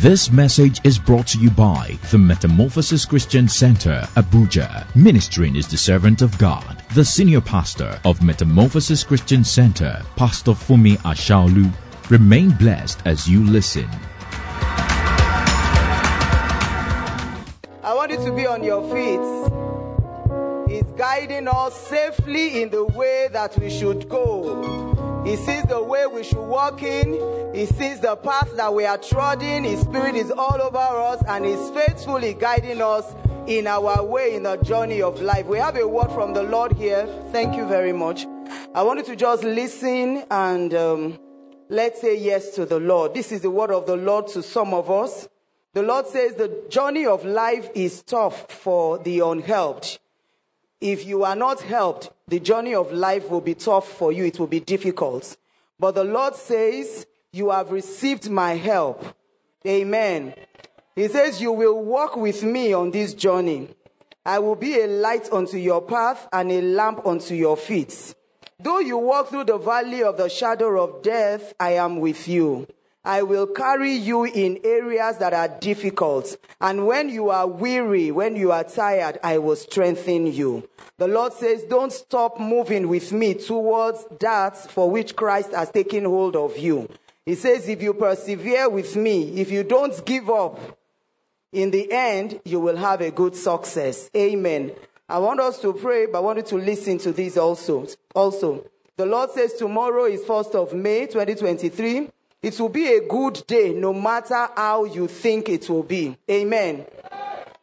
This message is brought to you by the Metamorphosis Christian Center, Abuja. Ministering is the servant of God, the senior pastor of Metamorphosis Christian Center, Pastor Funmi Asaolu. Remain blessed as you listen. I want you to be on your feet. He's guiding us safely in the way that we should go. He sees the way we should walk in. He sees the path that we are treading. His spirit is all over us and is faithfully guiding us in our way in the journey of life. We have a word from the Lord here. Thank you very much. I want you to just listen and um, let's say yes to the Lord. This is the word of the Lord to some of us. The Lord says the journey of life is tough for the unhelped. If you are not helped, the journey of life will be tough for you. It will be difficult. But the Lord says, You have received my help. Amen. He says, You will walk with me on this journey. I will be a light unto your path and a lamp unto your feet. Though you walk through the valley of the shadow of death, I am with you. I will carry you in areas that are difficult. And when you are weary, when you are tired, I will strengthen you. The Lord says, don't stop moving with me towards that for which Christ has taken hold of you. He says, if you persevere with me, if you don't give up, in the end, you will have a good success. Amen. I want us to pray, but I want you to listen to this also. Also, the Lord says tomorrow is 1st of May, 2023. It will be a good day no matter how you think it will be. Amen.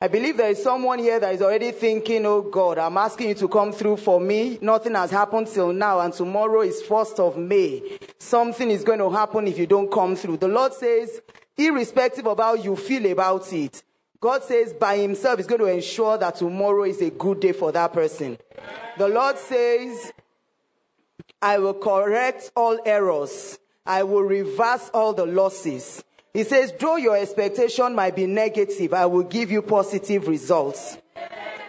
I believe there is someone here that is already thinking, oh God, I'm asking you to come through for me. Nothing has happened till now, and tomorrow is 1st of May. Something is going to happen if you don't come through. The Lord says, irrespective of how you feel about it, God says by Himself is going to ensure that tomorrow is a good day for that person. The Lord says, I will correct all errors. I will reverse all the losses. He says, though your expectation might be negative, I will give you positive results.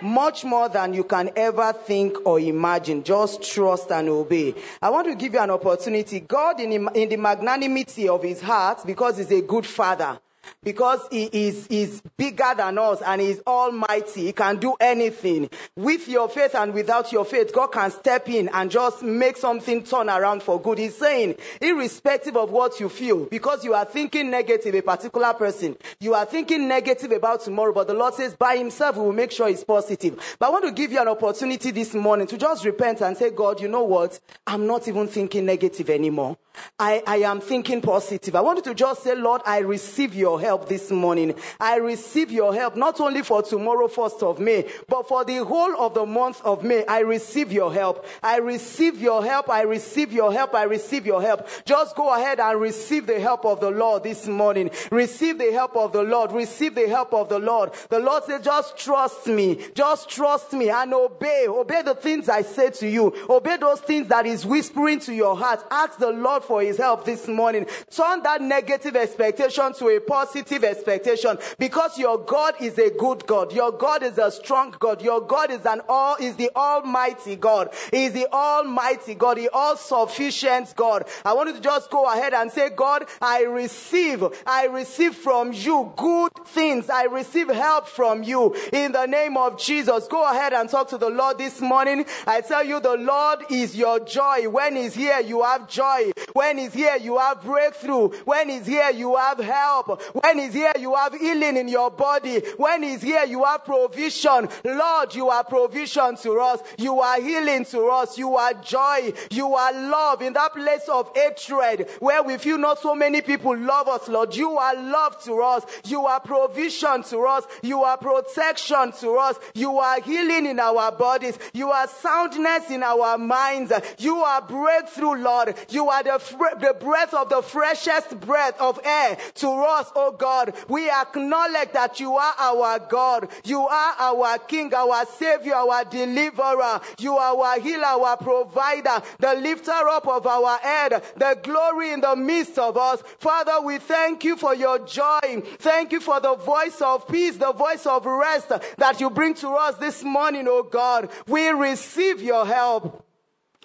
Much more than you can ever think or imagine. Just trust and obey. I want to give you an opportunity. God, in, in the magnanimity of his heart, because he's a good father, because he is, is bigger than us and he's almighty. He can do anything. With your faith and without your faith, God can step in and just make something turn around for good. He's saying, irrespective of what you feel, because you are thinking negative, a particular person, you are thinking negative about tomorrow, but the Lord says by himself, he will make sure it's positive. But I want to give you an opportunity this morning to just repent and say, God, you know what? I'm not even thinking negative anymore. I, I am thinking positive. I want you to just say, Lord, I receive your help this morning. I receive your help not only for tomorrow, 1st of May, but for the whole of the month of May. I receive your help. I receive your help. I receive your help. I receive your help. Just go ahead and receive the help of the Lord this morning. Receive the help of the Lord. Receive the help of the Lord. The Lord said, just trust me. Just trust me and obey. Obey the things I say to you. Obey those things that is whispering to your heart. Ask the Lord for his help this morning. Turn that negative expectation to a positive expectation because your God is a good God. Your God is a strong God. Your God is an all, is the almighty God. He is the almighty God, the all sufficient God. I want you to just go ahead and say, God, I receive, I receive from you good things. I receive help from you in the name of Jesus. Go ahead and talk to the Lord this morning. I tell you, the Lord is your joy. When he's here, you have joy. When he's here, you have breakthrough. When he's here, you have help. When he's here, you have healing in your body. When he's here, you have provision. Lord, you are provision to us. You are healing to us. You are joy. You are love in that place of hatred where we feel not so many people love us, Lord. You are love to us. You are provision to us. You are protection to us. You are healing in our bodies. You are soundness in our minds. You are breakthrough, Lord. You are the, the breath of the freshest breath of air to us, oh Oh God. We acknowledge that you are our God. You are our King, our Savior, our deliverer. You are our healer, our provider, the lifter up of our head, the glory in the midst of us. Father, we thank you for your joy. Thank you for the voice of peace, the voice of rest that you bring to us this morning, oh God. We receive your help.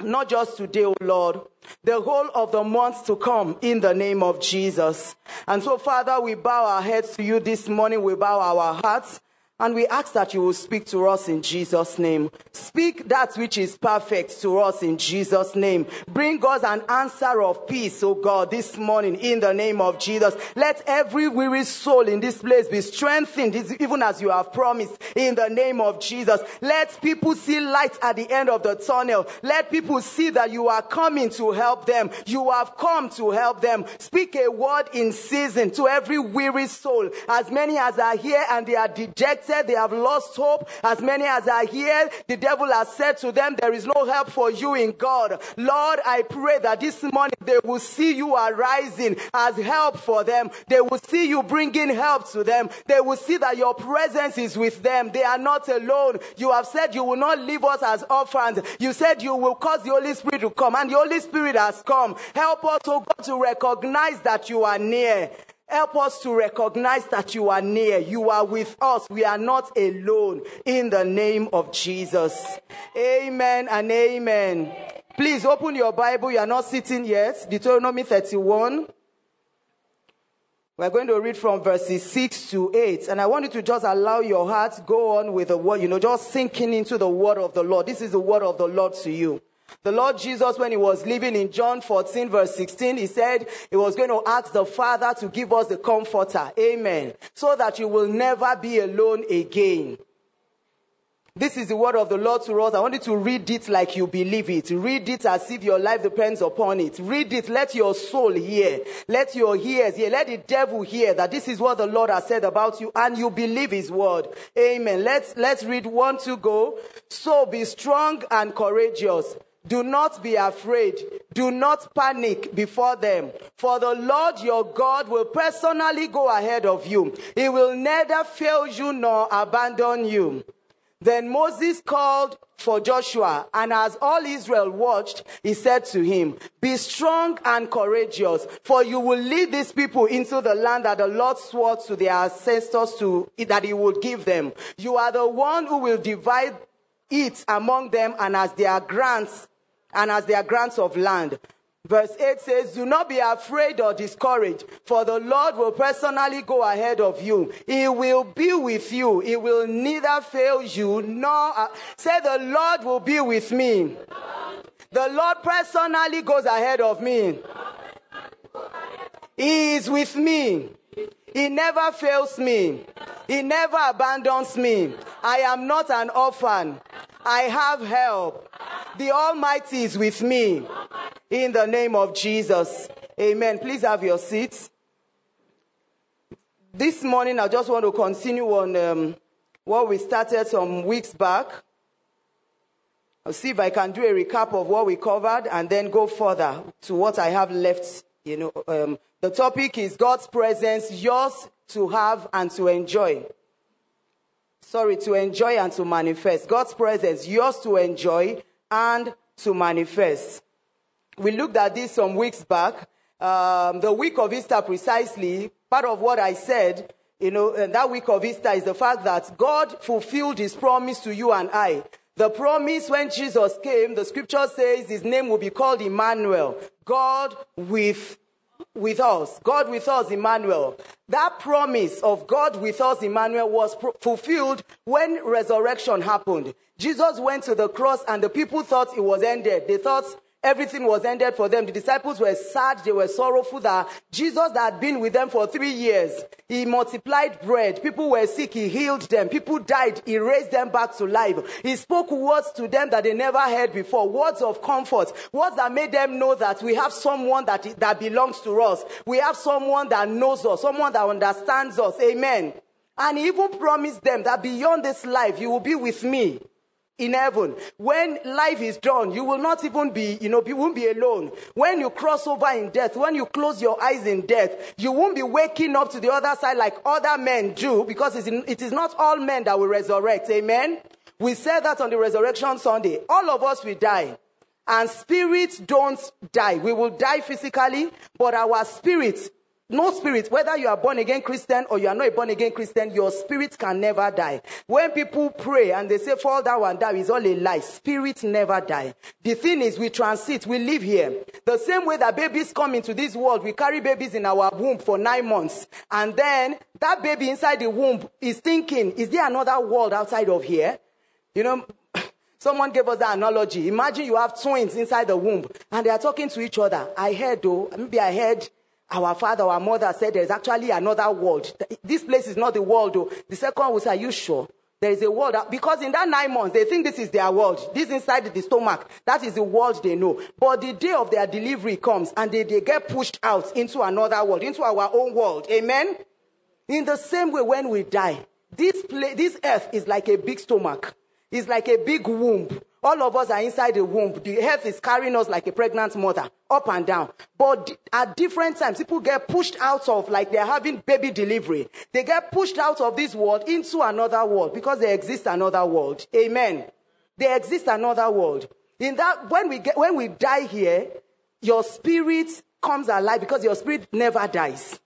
Not just today, O Lord, the whole of the months to come in the name of Jesus. And so, Father, we bow our heads to you this morning. We bow our hearts. And we ask that you will speak to us in Jesus' name. Speak that which is perfect to us in Jesus' name. Bring us an answer of peace, oh God, this morning in the name of Jesus. Let every weary soul in this place be strengthened, even as you have promised in the name of Jesus. Let people see light at the end of the tunnel. Let people see that you are coming to help them. You have come to help them. Speak a word in season to every weary soul. As many as are here and they are dejected said they have lost hope. As many as are here, the devil has said to them, there is no help for you in God. Lord, I pray that this morning they will see you arising as help for them. They will see you bringing help to them. They will see that your presence is with them. They are not alone. You have said you will not leave us as orphans. You said you will cause the Holy Spirit to come and the Holy Spirit has come. Help us, oh God, to recognize that you are near. Help us to recognize that you are near. You are with us. We are not alone. In the name of Jesus. Amen and amen. Please open your Bible. You are not sitting yet. Deuteronomy 31. We're going to read from verses 6 to 8. And I want you to just allow your heart go on with the word, you know, just sinking into the word of the Lord. This is the word of the Lord to you. The Lord Jesus, when he was living in John 14, verse 16, he said he was going to ask the Father to give us the comforter. Amen. So that you will never be alone again. This is the word of the Lord to us. I want you to read it like you believe it. Read it as if your life depends upon it. Read it. Let your soul hear. Let your ears hear. Let the devil hear that this is what the Lord has said about you and you believe his word. Amen. Let's, let's read one to go. So be strong and courageous. Do not be afraid. Do not panic before them. For the Lord your God will personally go ahead of you. He will neither fail you nor abandon you. Then Moses called for Joshua, and as all Israel watched, he said to him, Be strong and courageous, for you will lead these people into the land that the Lord swore to their ancestors to, that he would give them. You are the one who will divide it among them and as their grants and as their grants of land. Verse 8 says, Do not be afraid or discouraged, for the Lord will personally go ahead of you. He will be with you. He will neither fail you nor. Uh, say, The Lord will be with me. The Lord personally goes ahead of me. He is with me. He never fails me. He never abandons me. I am not an orphan. I have help. The Almighty is with me. In the name of Jesus. Amen. Please have your seats. This morning, I just want to continue on um, what we started some weeks back. I'll see if I can do a recap of what we covered and then go further to what I have left. You know, um, the topic is God's presence, yours to have and to enjoy sorry, to enjoy and to manifest. God's presence, yours to enjoy and to manifest. We looked at this some weeks back. Um, the week of Easter, precisely, part of what I said, you know, that week of Easter is the fact that God fulfilled his promise to you and I. The promise when Jesus came, the scripture says his name will be called Emmanuel, God with with us, God with us, Emmanuel. That promise of God with us, Emmanuel, was fulfilled when resurrection happened. Jesus went to the cross and the people thought it was ended. They thought Everything was ended for them. The disciples were sad. They were sorrowful that Jesus had been with them for three years, he multiplied bread. People were sick. He healed them. People died. He raised them back to life. He spoke words to them that they never heard before. Words of comfort. Words that made them know that we have someone that, that belongs to us. We have someone that knows us. Someone that understands us. Amen. And he even promised them that beyond this life, you will be with me in heaven. When life is done, you will not even be, you know, you won't be alone. When you cross over in death, when you close your eyes in death, you won't be waking up to the other side like other men do because it is not all men that will resurrect. Amen. We said that on the resurrection Sunday. All of us will die. And spirits don't die. We will die physically, but our spirits no spirit, whether you are born again Christian or you are not a born again Christian, your spirit can never die. When people pray and they say fall down and die is all a lie. Spirit never die. The thing is we transit, we live here. The same way that babies come into this world, we carry babies in our womb for nine months. And then that baby inside the womb is thinking, is there another world outside of here? You know, Someone gave us that analogy. Imagine you have twins inside the womb and they are talking to each other. I heard though, maybe I heard our father our mother said there's actually another world. This place is not the world though. The second was, are you sure? There is a world because in that nine months they think this is their world. This inside the stomach, that is the world they know. But the day of their delivery comes and they, they get pushed out into another world, into our own world. Amen. In the same way, when we die, this place, this earth is like a big stomach. It's like a big womb. All of us are inside the womb. The earth is carrying us like a pregnant mother, up and down. But at different times, people get pushed out of, like they're having baby delivery. They get pushed out of this world into another world because there exists another world. Amen. There exists another world. In that, when we get, when we die here, your spirit comes alive because your spirit never dies.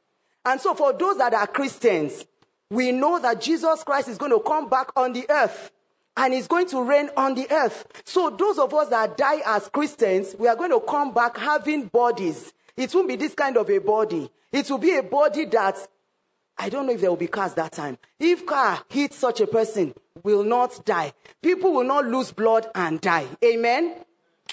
And so for those that are Christians, we know that Jesus Christ is going to come back on the earth and it's going to reign on the earth. So those of us that die as Christians, we are going to come back having bodies. It won't be this kind of a body. It will be a body that I don't know if there will be cars that time. If car hits such a person, will not die. People will not lose blood and die. Amen.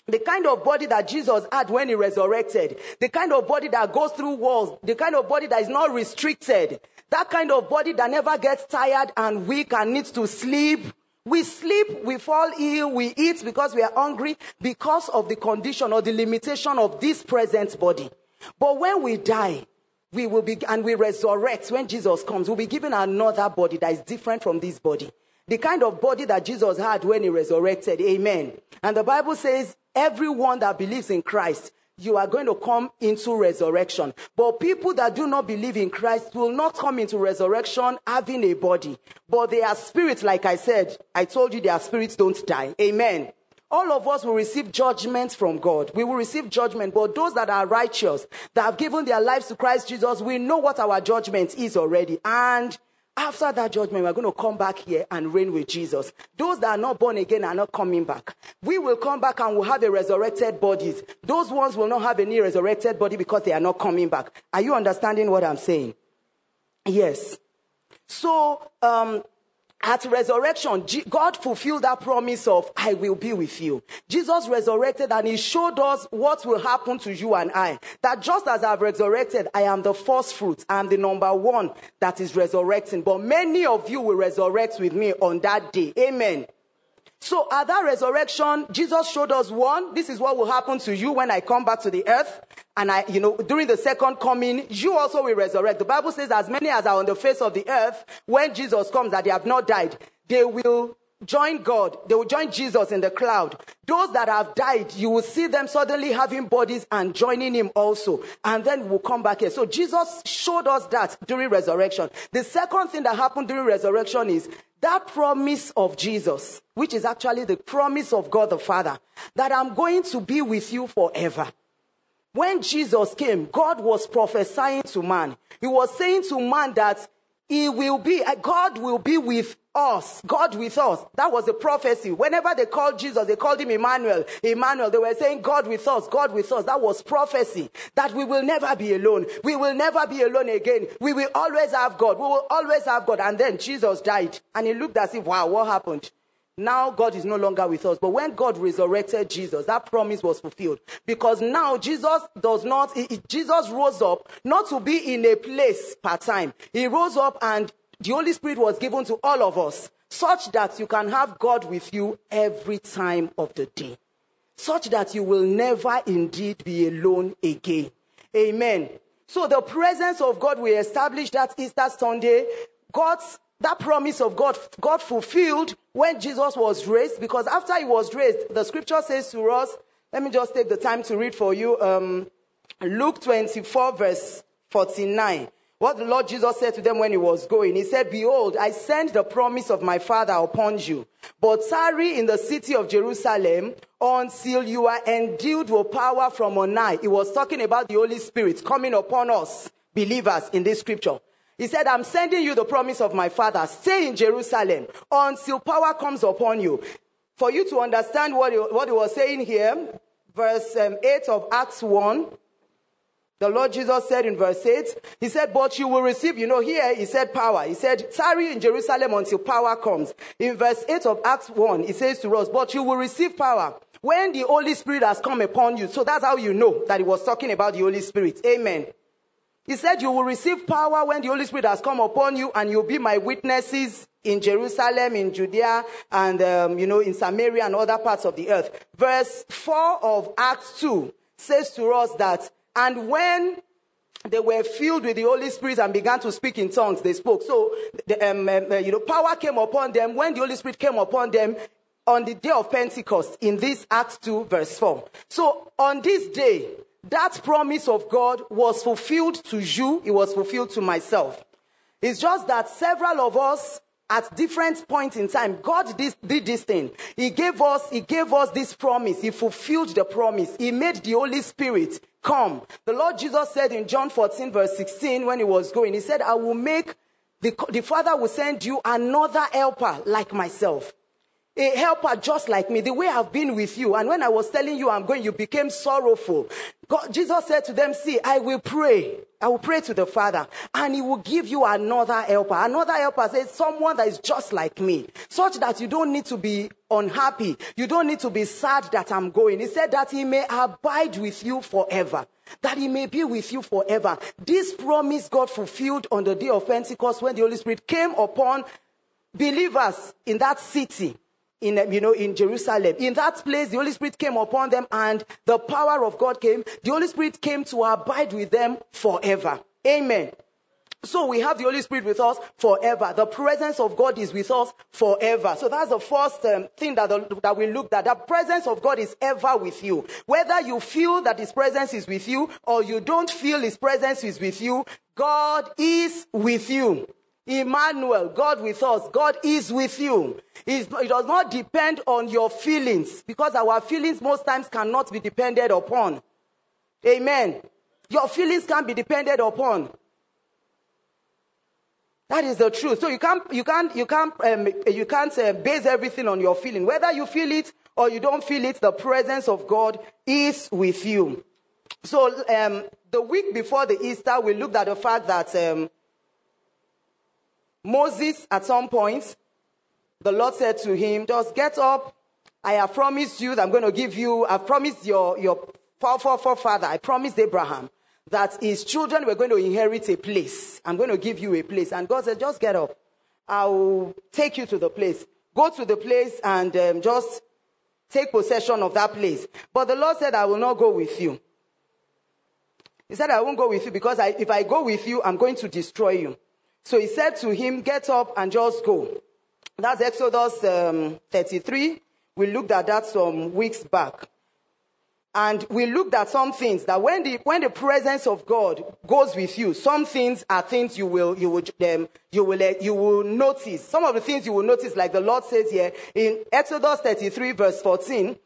The kind of body that Jesus had when he resurrected, the kind of body that goes through walls, the kind of body that is not restricted, that kind of body that never gets tired and weak and needs to sleep we sleep, we fall ill, we eat because we are hungry because of the condition or the limitation of this present body. But when we die, we will be, and we resurrect when Jesus comes, we'll be given another body that is different from this body. The kind of body that Jesus had when he resurrected. Amen. And the Bible says, everyone that believes in Christ you are going to come into resurrection. But people that do not believe in Christ will not come into resurrection having a body. But they are spirits, like I said. I told you their spirits don't die. Amen. All of us will receive judgment from God. We will receive judgment. But those that are righteous, that have given their lives to Christ Jesus, we know what our judgment is already. And after that judgment, we're going to come back here and reign with Jesus. Those that are not born again are not coming back. We will come back and we'll have a resurrected bodies. Those ones will not have any resurrected body because they are not coming back. Are you understanding what I'm saying? Yes. So, um, at resurrection, God fulfilled that promise of, I will be with you. Jesus resurrected and he showed us what will happen to you and I. That just as I've resurrected, I am the first fruit. I am the number one that is resurrecting. But many of you will resurrect with me on that day. Amen. So at that resurrection, Jesus showed us one, this is what will happen to you when I come back to the earth. And I, you know, during the second coming, you also will resurrect. The Bible says as many as are on the face of the earth, when Jesus comes, that they have not died, they will join God. They will join Jesus in the cloud. Those that have died, you will see them suddenly having bodies and joining him also. And then we'll come back here. So Jesus showed us that during resurrection. The second thing that happened during resurrection is that promise of Jesus, which is actually the promise of God the Father, that I'm going to be with you forever. When Jesus came, God was prophesying to man. He was saying to man that he will be, God will be with us, God with us. That was a prophecy. Whenever they called Jesus, they called him Emmanuel. Emmanuel, they were saying God with us, God with us. That was prophecy. That we will never be alone. We will never be alone again. We will always have God. We will always have God. And then Jesus died. And he looked as if, wow, what happened? Now God is no longer with us. But when God resurrected Jesus, that promise was fulfilled. Because now Jesus does not, Jesus rose up not to be in a place part time. He rose up and the Holy Spirit was given to all of us such that you can have God with you every time of the day. Such that you will never indeed be alone again. Amen. So the presence of God we established that Easter Sunday. God's that promise of God, God fulfilled when Jesus was raised, because after he was raised, the scripture says to us, let me just take the time to read for you, um, Luke 24 verse 49. What the Lord Jesus said to them when he was going, he said, Behold, I send the promise of my Father upon you, but tarry in the city of Jerusalem until you are endued with power from on high. He was talking about the Holy Spirit coming upon us believers in this scripture. He said, I'm sending you the promise of my father. Stay in Jerusalem until power comes upon you. For you to understand what he, what he was saying here, verse um, 8 of Acts 1, the Lord Jesus said in verse 8, He said, But you will receive, you know, here He said power. He said, Tarry in Jerusalem until power comes. In verse 8 of Acts 1, He says to us, But you will receive power when the Holy Spirit has come upon you. So that's how you know that He was talking about the Holy Spirit. Amen. He said, You will receive power when the Holy Spirit has come upon you, and you'll be my witnesses in Jerusalem, in Judea, and, um, you know, in Samaria and other parts of the earth. Verse 4 of Acts 2 says to us that and when they were filled with the Holy Spirit and began to speak in tongues, they spoke. So, the, um, um, uh, you know, power came upon them when the Holy Spirit came upon them on the day of Pentecost in this Acts 2 verse 4. So on this day, that promise of God was fulfilled to you. It was fulfilled to myself. It's just that several of us at different points in time, God did, did this thing. He gave us, He gave us this promise. He fulfilled the promise. He made the Holy Spirit come. The Lord Jesus said in John 14, verse 16, when he was going, He said, I will make, the, the Father will send you another helper like myself. A helper just like me, the way I've been with you. And when I was telling you I'm going, you became sorrowful. God, Jesus said to them, See, I will pray. I will pray to the Father, and He will give you another helper. Another helper says, Someone that is just like me, such that you don't need to be unhappy. You don't need to be sad that I'm going. He said that He may abide with you forever that he may be with you forever. This promise God fulfilled on the day of Pentecost when the Holy Spirit came upon believers in that city in, you know, in Jerusalem. In that place, the Holy Spirit came upon them and the power of God came. The Holy Spirit came to abide with them forever. Amen. So we have the Holy Spirit with us forever. The presence of God is with us forever. So that's the first um, thing that, the, that we looked at. The presence of God is ever with you. Whether you feel that His presence is with you or you don't feel His presence is with you, God is with you. Emmanuel, God with us. God is with you. it does not depend on your feelings because our feelings most times cannot be depended upon. Amen. Your feelings can be depended upon. That is the truth. So you can't, you can't, you can't, um, you can't uh, base everything on your feeling. Whether you feel it or you don't feel it, the presence of God is with you. So um, the week before the Easter, we looked at the fact that um, Moses, at some point, the Lord said to him, Just get up. I have promised you that I'm going to give you, I've promised your, your forefather, I promised Abraham that his children were going to inherit a place. I'm going to give you a place. And God said, Just get up. I'll take you to the place. Go to the place and um, just take possession of that place. But the Lord said, I will not go with you. He said, I won't go with you because I, if I go with you, I'm going to destroy you. So he said to him, Get up and just go. That's Exodus um, 33. We looked at that some weeks back. And we looked at some things that when the, when the presence of God goes with you, some things are things you will, you will, um, you will, uh, you will notice. Some of the things you will notice, like the Lord says here in Exodus 33 verse 14,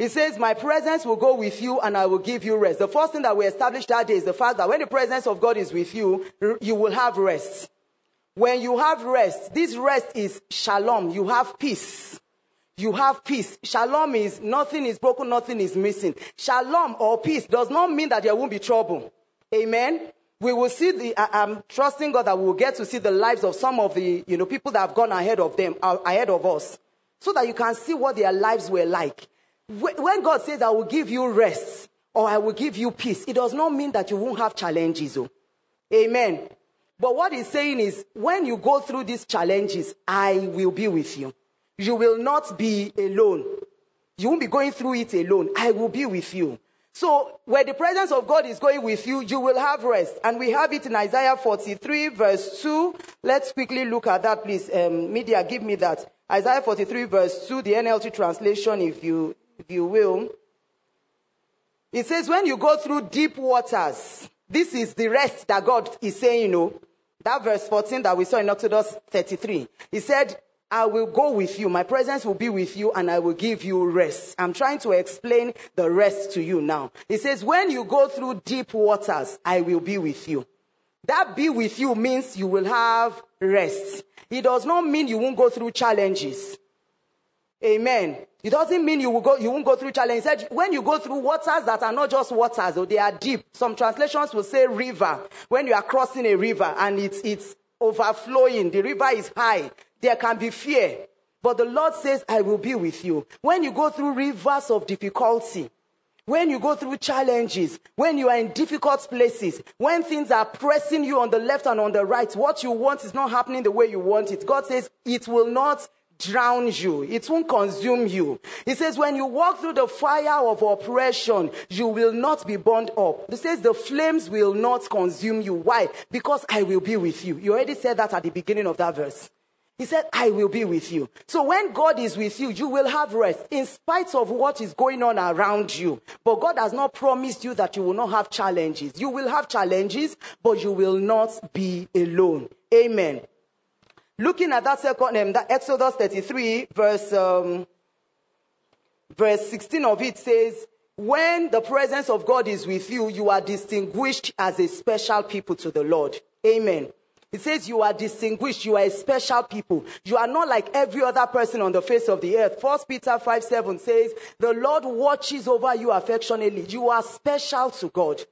he says, My presence will go with you and I will give you rest. The first thing that we established that day is the fact that when the presence of God is with you, you will have rest. When you have rest, this rest is shalom. You have peace. You have peace. Shalom is nothing is broken, nothing is missing. Shalom or peace does not mean that there won't be trouble. Amen. We will see the, I'm trusting God that we will get to see the lives of some of the, you know, people that have gone ahead of them, uh, ahead of us. So that you can see what their lives were like. When God says, I will give you rest or I will give you peace, it does not mean that you won't have challenges. Oh. Amen. But what he's saying is, when you go through these challenges, I will be with you. You will not be alone. You won't be going through it alone. I will be with you. So, where the presence of God is going with you, you will have rest. And we have it in Isaiah 43, verse 2. Let's quickly look at that, please. Um, media, give me that. Isaiah 43, verse 2, the NLT translation, if you, if you will. It says, when you go through deep waters, this is the rest that God is saying, you know. That verse 14 that we saw in Exodus 33. He said, I will go with you. My presence will be with you and I will give you rest. I'm trying to explain the rest to you now. He says, when you go through deep waters, I will be with you. That be with you means you will have rest. It does not mean you won't go through challenges. Amen. It doesn't mean you will go, you won't go through challenge. He said, when you go through waters that are not just waters, or they are deep. Some translations will say river. When you are crossing a river and it's, it's overflowing, the river is high, there can be fear. But the Lord says, I will be with you. When you go through rivers of difficulty, when you go through challenges, when you are in difficult places, when things are pressing you on the left and on the right, what you want is not happening the way you want it. God says it will not drown you. It won't consume you. He says, when you walk through the fire of oppression, you will not be burned up. He says, the flames will not consume you. Why? Because I will be with you. You already said that at the beginning of that verse. He said, I will be with you. So when God is with you, you will have rest in spite of what is going on around you. But God has not promised you that you will not have challenges. You will have challenges, but you will not be alone. Amen. Looking at that second, um, that Exodus 33, verse, um, verse 16 of it says, when the presence of God is with you, you are distinguished as a special people to the Lord. Amen. It says you are distinguished, you are a special people. You are not like every other person on the face of the earth. First Peter 5 7 says, The Lord watches over you affectionately. You are special to God.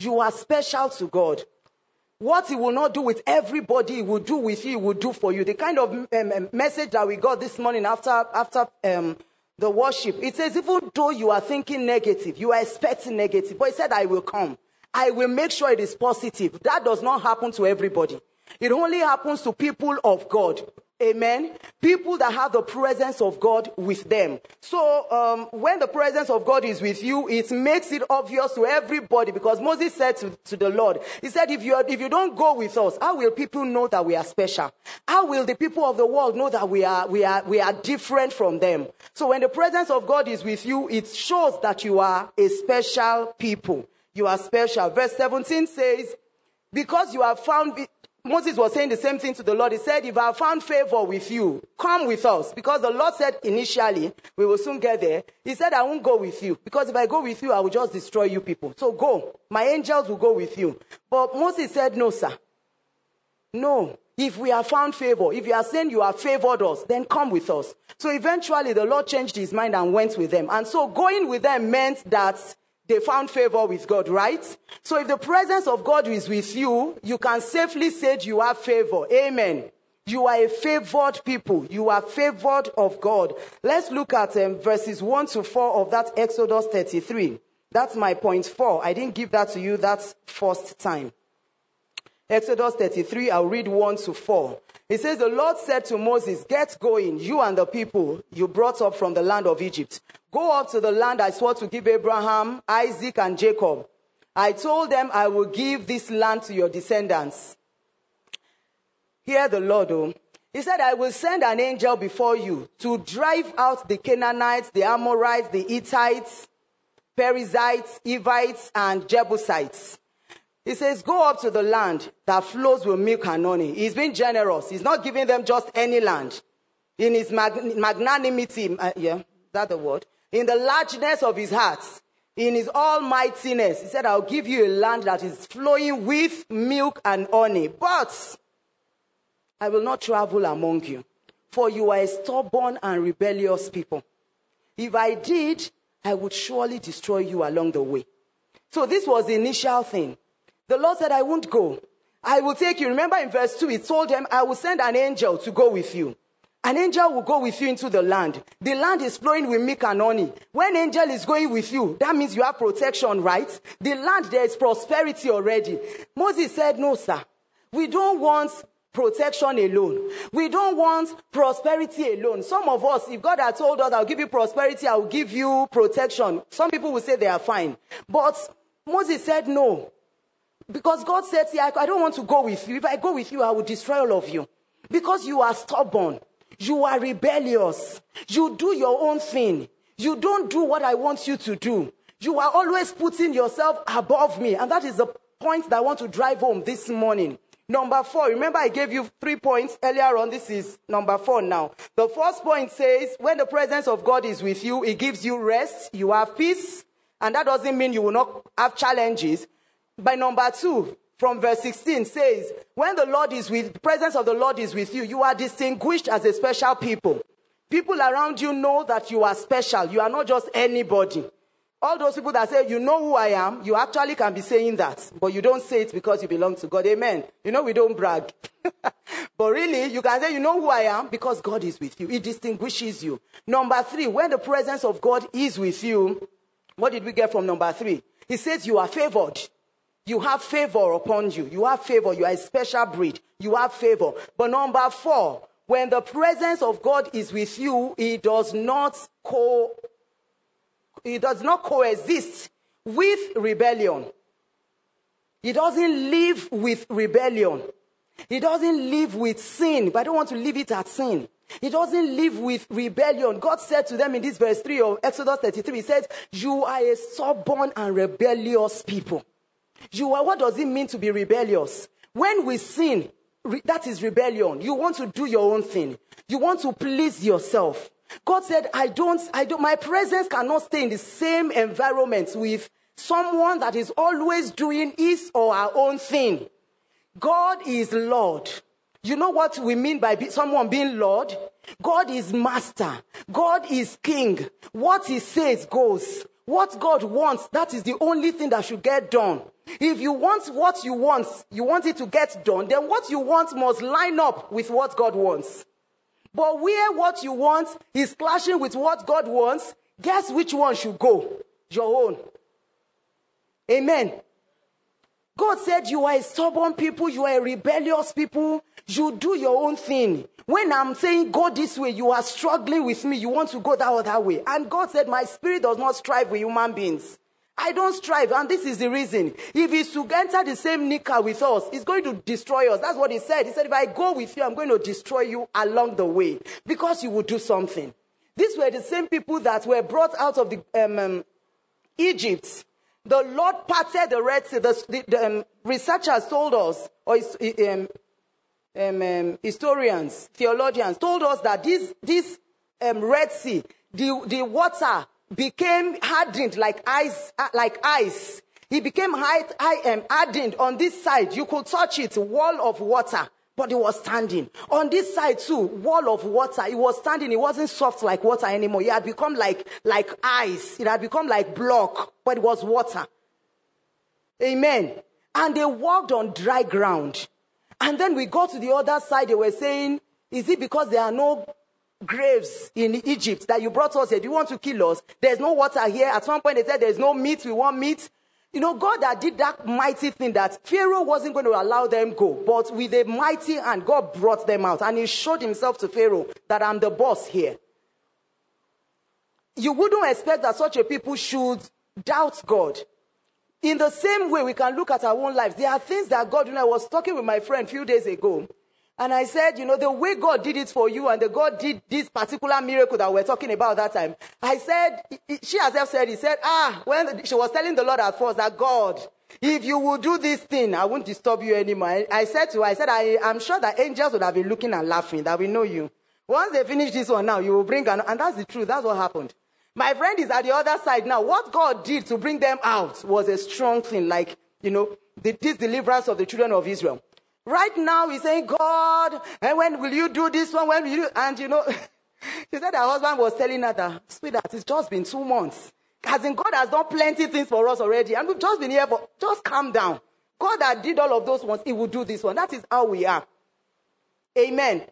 You are special to God. What he will not do with everybody, he will do with you, he will do for you. The kind of um, um, message that we got this morning after, after um, the worship, it says, even though you are thinking negative, you are expecting negative, but he said, I will come. I will make sure it is positive. That does not happen to everybody. It only happens to people of God. Amen. People that have the presence of God with them. So, um, when the presence of God is with you, it makes it obvious to everybody because Moses said to, to the Lord, He said, if you, if you don't go with us, how will people know that we are special? How will the people of the world know that we are, we are, we are different from them? So when the presence of God is with you, it shows that you are a special people. You are special. Verse 17 says, because you have found Moses was saying the same thing to the Lord. He said, If I have found favor with you, come with us. Because the Lord said initially, we will soon get there. He said, I won't go with you. Because if I go with you, I will just destroy you people. So go. My angels will go with you. But Moses said, No, sir. No. If we have found favor, if you are saying you have favored us, then come with us. So eventually the Lord changed his mind and went with them. And so going with them meant that they found favor with God, right? So if the presence of God is with you, you can safely say you have favor. Amen. You are a favored people. You are favored of God. Let's look at um, verses 1 to 4 of that Exodus 33. That's my point 4. I didn't give that to you that first time. Exodus 33, I'll read 1 to 4. It says, The Lord said to Moses, Get going, you and the people you brought up from the land of Egypt. Go up to the land I swore to give Abraham, Isaac, and Jacob. I told them I will give this land to your descendants. Hear the Lord, oh. He said, I will send an angel before you to drive out the Canaanites, the Amorites, the Hittites, Perizzites, Evites, and Jebusites. He says, Go up to the land that flows with milk and honey. He's being generous. He's not giving them just any land. In his mag- magnanimity, uh, yeah, that the word? In the largeness of his heart, in his almightiness, he said, I'll give you a land that is flowing with milk and honey. But I will not travel among you, for you are a stubborn and rebellious people. If I did, I would surely destroy you along the way. So this was the initial thing. The Lord said, I won't go. I will take you. Remember in verse 2, he told them, I will send an angel to go with you. An angel will go with you into the land. The land is flowing with milk and honey. When angel is going with you, that means you have protection, right? The land, there is prosperity already. Moses said, no, sir. We don't want protection alone. We don't want prosperity alone. Some of us, if God had told us, I'll give you prosperity, I'll give you protection. Some people will say they are fine. But Moses said, no. Because God said, See, I, I don't want to go with you. If I go with you, I will destroy all of you. Because you are stubborn. You are rebellious. You do your own thing. You don't do what I want you to do. You are always putting yourself above me. And that is the point that I want to drive home this morning. Number four, remember I gave you three points earlier on. This is number four now. The first point says, when the presence of God is with you, it gives you rest, you have peace, and that doesn't mean you will not have challenges. By number two, from verse 16 says, When the Lord is with, the presence of the Lord is with you, you are distinguished as a special people. People around you know that you are special. You are not just anybody. All those people that say, You know who I am, you actually can be saying that, but you don't say it because you belong to God. Amen. You know, we don't brag. but really, you can say, You know who I am because God is with you. It distinguishes you. Number three, when the presence of God is with you, what did we get from number three? He says, You are favored. You have favor upon you. You have favor. You are a special breed. You have favor. But number four, when the presence of God is with you, it does not co it does not coexist with rebellion. He doesn't live with rebellion. He doesn't live with sin, but I don't want to leave it at sin. He doesn't live with rebellion. God said to them in this verse 3 of Exodus 33, He says, You are a stubborn and rebellious people. You are, what does it mean to be rebellious? When we sin, Re- that is rebellion. You want to do your own thing. You want to please yourself. God said, I don't, I don't, my presence cannot stay in the same environment with someone that is always doing his or her own thing. God is Lord. You know what we mean by be, someone being Lord? God is master. God is king. What he says goes. What God wants, that is the only thing that should get done. If you want what you want, you want it to get done, then what you want must line up with what God wants. But where what you want is clashing with what God wants, guess which one should go? Your own. Amen. God said, You are a stubborn people, you are a rebellious people, you do your own thing. When I'm saying go this way, you are struggling with me, you want to go that other way. And God said, My spirit does not strive with human beings. I don't strive, and this is the reason. If he's to enter the same nika with us, he's going to destroy us. That's what he said. He said, If I go with you, I'm going to destroy you along the way because you will do something. These were the same people that were brought out of the um, um, Egypt. The Lord parted the Red Sea. The, the, the um, researchers told us, or um, um, um, historians, theologians told us that this, this Red Sea, the, the water became hardened like ice, uh, like ice. He became high, high, um, hardened on this side. You could touch it, wall of water, but it was standing. On this side too, wall of water. It was standing. It wasn't soft like water anymore. It had become like, like ice. It had become like block, but it was water. Amen. And they walked on dry ground. And then we got to the other side. They were saying, is it because there are no graves in Egypt that you brought us here. Do you want to kill us? There's no water here. At some point, they said there's no meat. We want meat. You know, God that did that mighty thing that Pharaoh wasn't going to allow them go, but with a mighty hand, God brought them out and he showed himself to Pharaoh that I'm the boss here. You wouldn't expect that such a people should doubt God. In the same way, we can look at our own lives. There are things that God, you know, I was talking with my friend a few days ago, and I said, you know, the way God did it for you and the God did this particular miracle that we're talking about that time. I said, she herself said, he said, ah, when she was telling the Lord at first that God, if you will do this thing, I won't disturb you anymore. I, said to her, I said, I, am sure that angels would have been looking and laughing, that we know you. Once they finish this one now, you will bring, an, and that's the truth. That's what happened. My friend is at the other side now. What God did to bring them out was a strong thing, like, you know, the, this deliverance of the children of Israel. Right now, he's saying, God, and when will you do this one? When will you? And you know, she said her husband was telling her that, sweetheart, it's just been two months. As in, God has done plenty things for us already, and we've just been here for, just calm down. God that did all of those ones, he will do this one. That is how we are. Amen.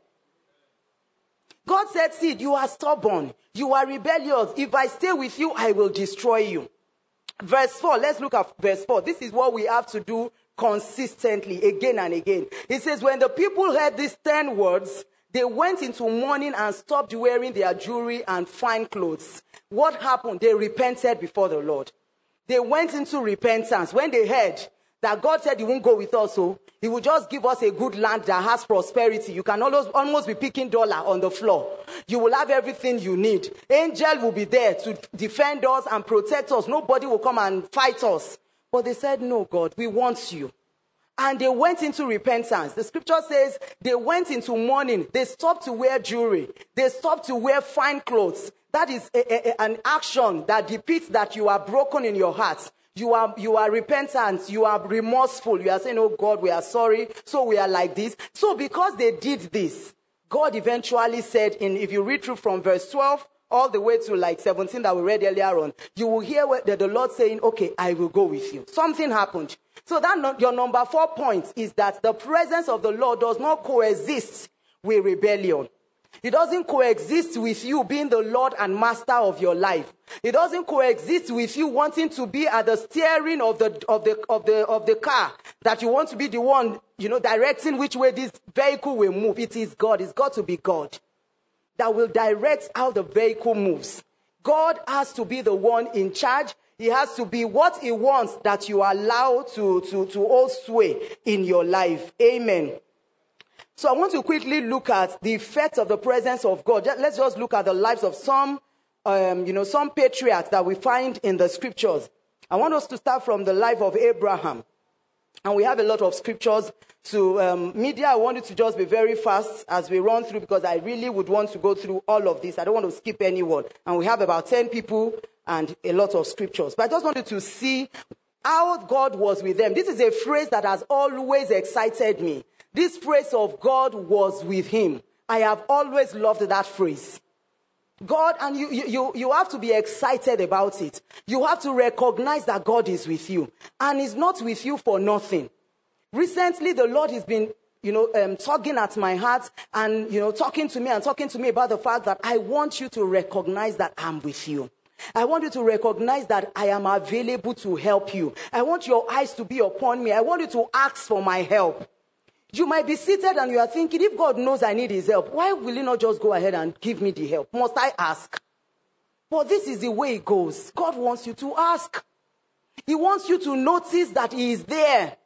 God said, Seed, you are stubborn. You are rebellious. If I stay with you, I will destroy you. Verse 4, let's look at verse 4. This is what we have to do consistently again and again. He says, when the people heard these 10 words, they went into mourning and stopped wearing their jewelry and fine clothes. What happened? They repented before the Lord. They went into repentance. When they heard that God said he won't go with us, so he will just give us a good land that has prosperity. You can almost, almost be picking dollar on the floor. You will have everything you need. Angel will be there to defend us and protect us. Nobody will come and fight us. But they said, No, God, we want you. And they went into repentance. The scripture says they went into mourning. They stopped to wear jewelry. They stopped to wear fine clothes. That is a, a, an action that depicts that you are broken in your heart. You are, you are repentant. You are remorseful. You are saying, Oh God, we are sorry. So we are like this. So because they did this, God eventually said in, if you read through from verse 12 all the way to like 17 that we read earlier on, you will hear the, the Lord saying, okay, I will go with you. Something happened. So that your number four point is that the presence of the Lord does not coexist with rebellion. It doesn't coexist with you being the Lord and master of your life. It doesn't coexist with you wanting to be at the steering of the, of the, of the, of the car, that you want to be the one, you know, directing which way this vehicle will move. It is God. It's got to be God that will direct how the vehicle moves. God has to be the one in charge. He has to be what he wants that you allow to, to, to hold sway in your life. Amen. So I want to quickly look at the effect of the presence of God. Let's just look at the lives of some, um, you know, some patriots that we find in the scriptures. I want us to start from the life of Abraham. And we have a lot of scriptures to um, media. I wanted to just be very fast as we run through because I really would want to go through all of this. I don't want to skip anyone. And we have about 10 people and a lot of scriptures. But I just wanted to see how God was with them. This is a phrase that has always excited me. This phrase of God was with him. I have always loved that phrase. God, and you, you, you have to be excited about it. You have to recognize that God is with you. And He's not with you for nothing. Recently, the Lord has been, you know, um, tugging at my heart and, you know, talking to me and talking to me about the fact that I want you to recognize that I'm with you. I want you to recognize that I am available to help you. I want your eyes to be upon me. I want you to ask for my help. You might be seated and you are thinking, if God knows I need his help, why will he not just go ahead and give me the help? Must I ask? But this is the way it goes. God wants you to ask. He wants you to notice that he is there.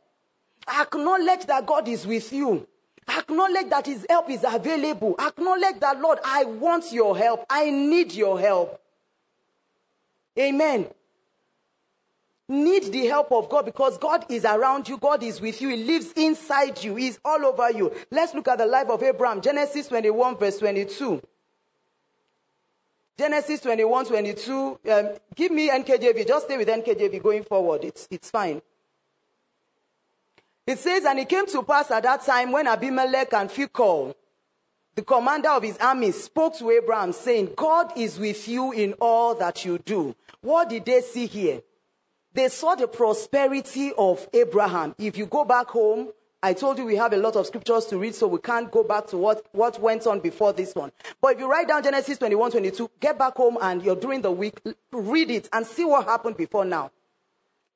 Acknowledge that God is with you. Acknowledge that his help is available. Acknowledge that, Lord, I want your help. I need your help. Amen need the help of God because God is around you, God is with you, He lives inside you, He's all over you. Let's look at the life of Abraham, Genesis 21, verse 22. Genesis 21, 22. Um, give me NKJV. Just stay with NKJV going forward. It's, it's fine. It says, And it came to pass at that time when Abimelech and Phicol, the commander of his army, spoke to Abraham, saying, God is with you in all that you do. What did they see here? They saw the prosperity of Abraham. If you go back home, I told you we have a lot of scriptures to read, so we can't go back to what, what went on before this one. But if you write down Genesis 21, 22, get back home and you're during the week, read it and see what happened before now.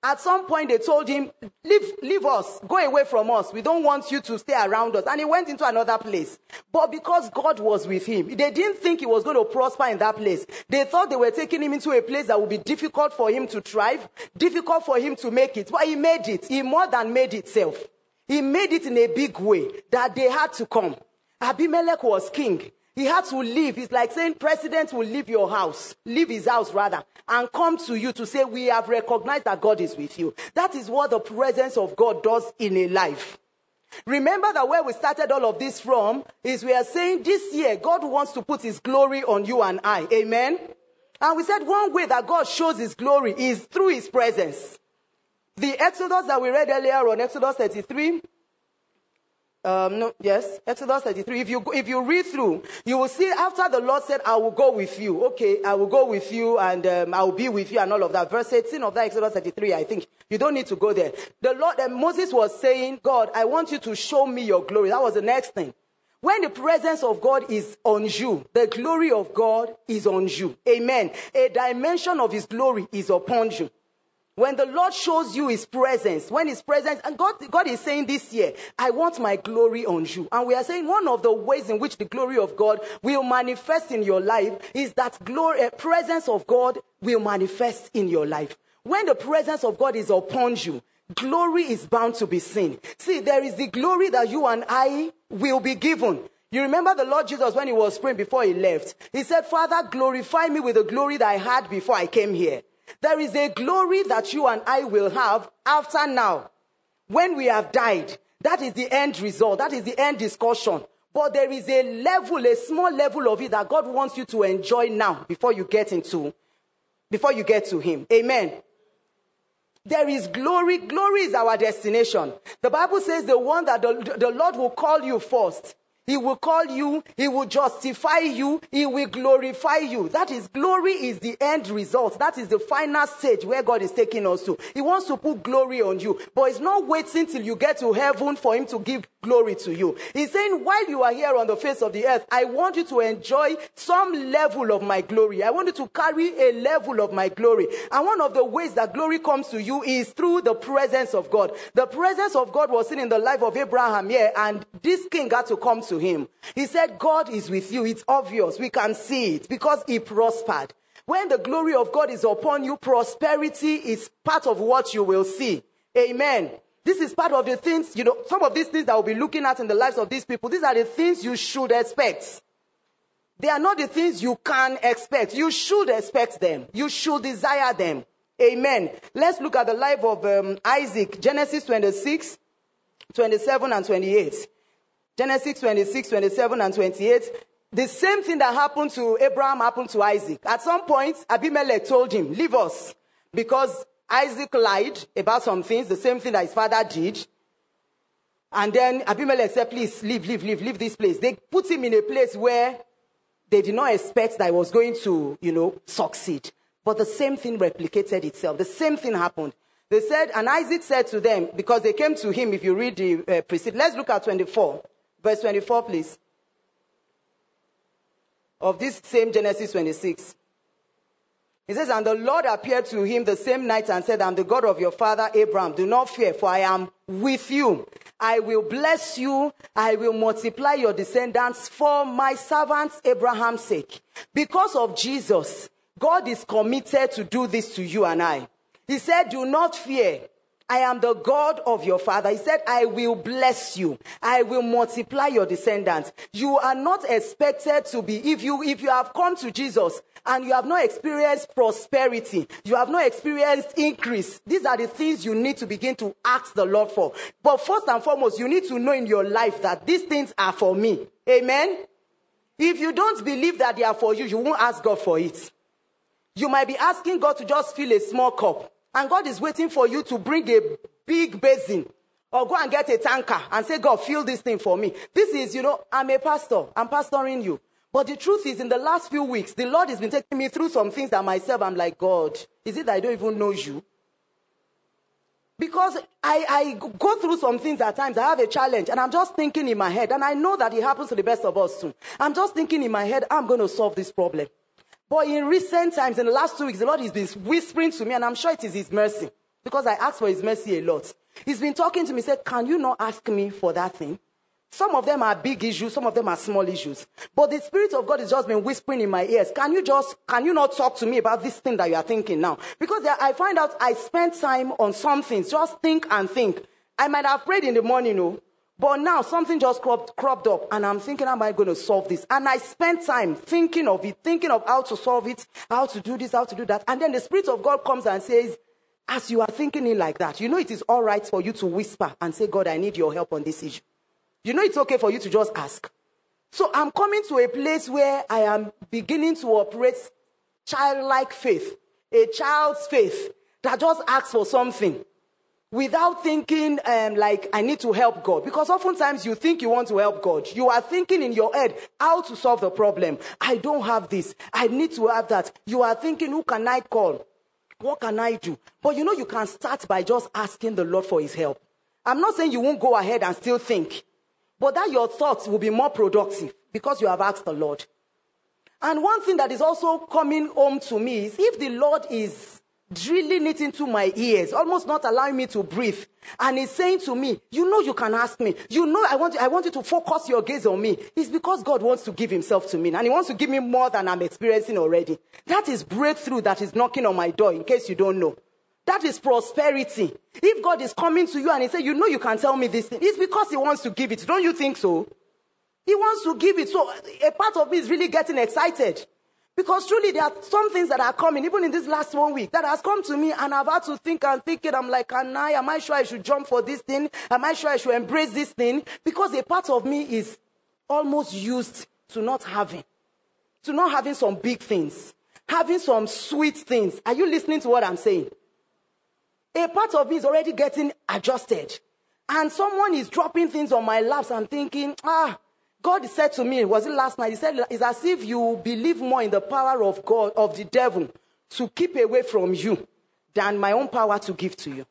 At some point, they told him, leave, leave us, go away from us. We don't want you to stay around us. And he went into another place. But because God was with him, they didn't think he was going to prosper in that place. They thought they were taking him into a place that would be difficult for him to thrive, difficult for him to make it. But he made it. He more than made itself. He made it in a big way that they had to come. Abimelech was king. He had to leave. It's like saying president will leave your house, leave his house rather, and come to you to say, we have recognized that God is with you. That is what the presence of God does in a life. Remember that where we started all of this from is we are saying this year God wants to put his glory on you and I. Amen. And we said one way that God shows his glory is through his presence. The Exodus that we read earlier on, Exodus 33, um, no, yes, Exodus 33. If you, if you read through, you will see after the Lord said, I will go with you. Okay, I will go with you and um, I will be with you and all of that. Verse 18 of that Exodus 33, I think. You don't need to go there. The Lord, uh, Moses was saying, God, I want you to show me your glory. That was the next thing. When the presence of God is on you, the glory of God is on you. Amen. A dimension of his glory is upon you. When the Lord shows you his presence, when his presence, and God, God is saying this year, I want my glory on you. And we are saying one of the ways in which the glory of God will manifest in your life is that glory, uh, presence of God will manifest in your life. When the presence of God is upon you, glory is bound to be seen. See, there is the glory that you and I will be given. You remember the Lord Jesus when he was praying before he left? He said, Father, glorify me with the glory that I had before I came here. There is a glory that you and I will have after now. When we have died, that is the end result. That is the end discussion. But there is a level, a small level of it that God wants you to enjoy now before you get into, before you get to Him. Amen. There is glory. Glory is our destination. The Bible says the one that the, the Lord will call you first. He will call you, He will justify you, He will glorify you. That is, glory is the end result. That is the final stage where God is taking us to. He wants to put glory on you, but He's not waiting till you get to heaven for Him to give glory to you. He's saying, while you are here on the face of the earth, I want you to enjoy some level of my glory. I want you to carry a level of my glory. And one of the ways that glory comes to you is through the presence of God. The presence of God was seen in the life of Abraham here, and this king had to come to him. He said, God is with you. It's obvious. We can see it because he prospered. When the glory of God is upon you, prosperity is part of what you will see. Amen. This is part of the things, you know, some of these things that we'll be looking at in the lives of these people, these are the things you should expect. They are not the things you can expect. You should expect them. You should desire them. Amen. Let's look at the life of um, Isaac, Genesis 26, 27, and 28. Genesis 26, 27, and 28. The same thing that happened to Abraham happened to Isaac. At some point, Abimelech told him, Leave us. Because Isaac lied about some things, the same thing that his father did. And then Abimelech said, Please leave, leave, leave, leave this place. They put him in a place where they did not expect that he was going to, you know, succeed. But the same thing replicated itself. The same thing happened. They said, and Isaac said to them, because they came to him, if you read the uh, let's look at 24. Verse 24, please. Of this same Genesis 26. He says, And the Lord appeared to him the same night and said, I'm the God of your father Abraham. Do not fear, for I am with you. I will bless you. I will multiply your descendants for my servant Abraham's sake. Because of Jesus, God is committed to do this to you and I. He said, Do not fear. I am the God of your father. He said, I will bless you. I will multiply your descendants. You are not expected to be, if you, if you have come to Jesus and you have not experienced prosperity, you have not experienced increase, these are the things you need to begin to ask the Lord for. But first and foremost, you need to know in your life that these things are for me. Amen. If you don't believe that they are for you, you won't ask God for it. You might be asking God to just fill a small cup. And God is waiting for you to bring a big basin or go and get a tanker and say, God, fill this thing for me. This is, you know, I'm a pastor. I'm pastoring you. But the truth is, in the last few weeks, the Lord has been taking me through some things that myself, I'm like, God, is it that I don't even know you? Because I, I go through some things at times, I have a challenge, and I'm just thinking in my head, and I know that it happens to the best of us too. I'm just thinking in my head, I'm going to solve this problem. But in recent times, in the last two weeks, the Lord has been whispering to me, and I'm sure it is His mercy because I ask for His mercy a lot. He's been talking to me, said, Can you not ask me for that thing? Some of them are big issues, some of them are small issues. But the Spirit of God has just been whispering in my ears. Can you just, can you not talk to me about this thing that you are thinking now? Because I find out I spend time on some things, just think and think. I might have prayed in the morning, no, but now something just cropped, cropped up, and I'm thinking, am I going to solve this? And I spent time thinking of it, thinking of how to solve it, how to do this, how to do that. And then the Spirit of God comes and says, as you are thinking it like that, you know it is all right for you to whisper and say, God, I need your help on this issue. You know it's okay for you to just ask. So I'm coming to a place where I am beginning to operate childlike faith, a child's faith that just asks for something without thinking um, like I need to help God. Because oftentimes you think you want to help God. You are thinking in your head how to solve the problem. I don't have this. I need to have that. You are thinking, who can I call? What can I do? But you know, you can start by just asking the Lord for his help. I'm not saying you won't go ahead and still think, but that your thoughts will be more productive because you have asked the Lord. And one thing that is also coming home to me is if the Lord is drilling it into my ears, almost not allowing me to breathe. And he's saying to me, you know you can ask me. You know I want, you, I want you to focus your gaze on me. It's because God wants to give himself to me. And he wants to give me more than I'm experiencing already. That is breakthrough that is knocking on my door, in case you don't know. That is prosperity. If God is coming to you and he says, you know you can tell me this thing, it's because he wants to give it. Don't you think so? He wants to give it. So a part of me is really getting excited. Because truly, there are some things that are coming, even in this last one week, that has come to me, and I've had to think and think it. I'm like, can I? Am I sure I should jump for this thing? Am I sure I should embrace this thing? Because a part of me is almost used to not having, to not having some big things, having some sweet things. Are you listening to what I'm saying? a part of me is already getting adjusted. And someone is dropping things on my laps and thinking, ah, God said to me, was it last night? He said, it's as if you believe more in the power of God, of the devil, to keep away from you than my own power to give to you.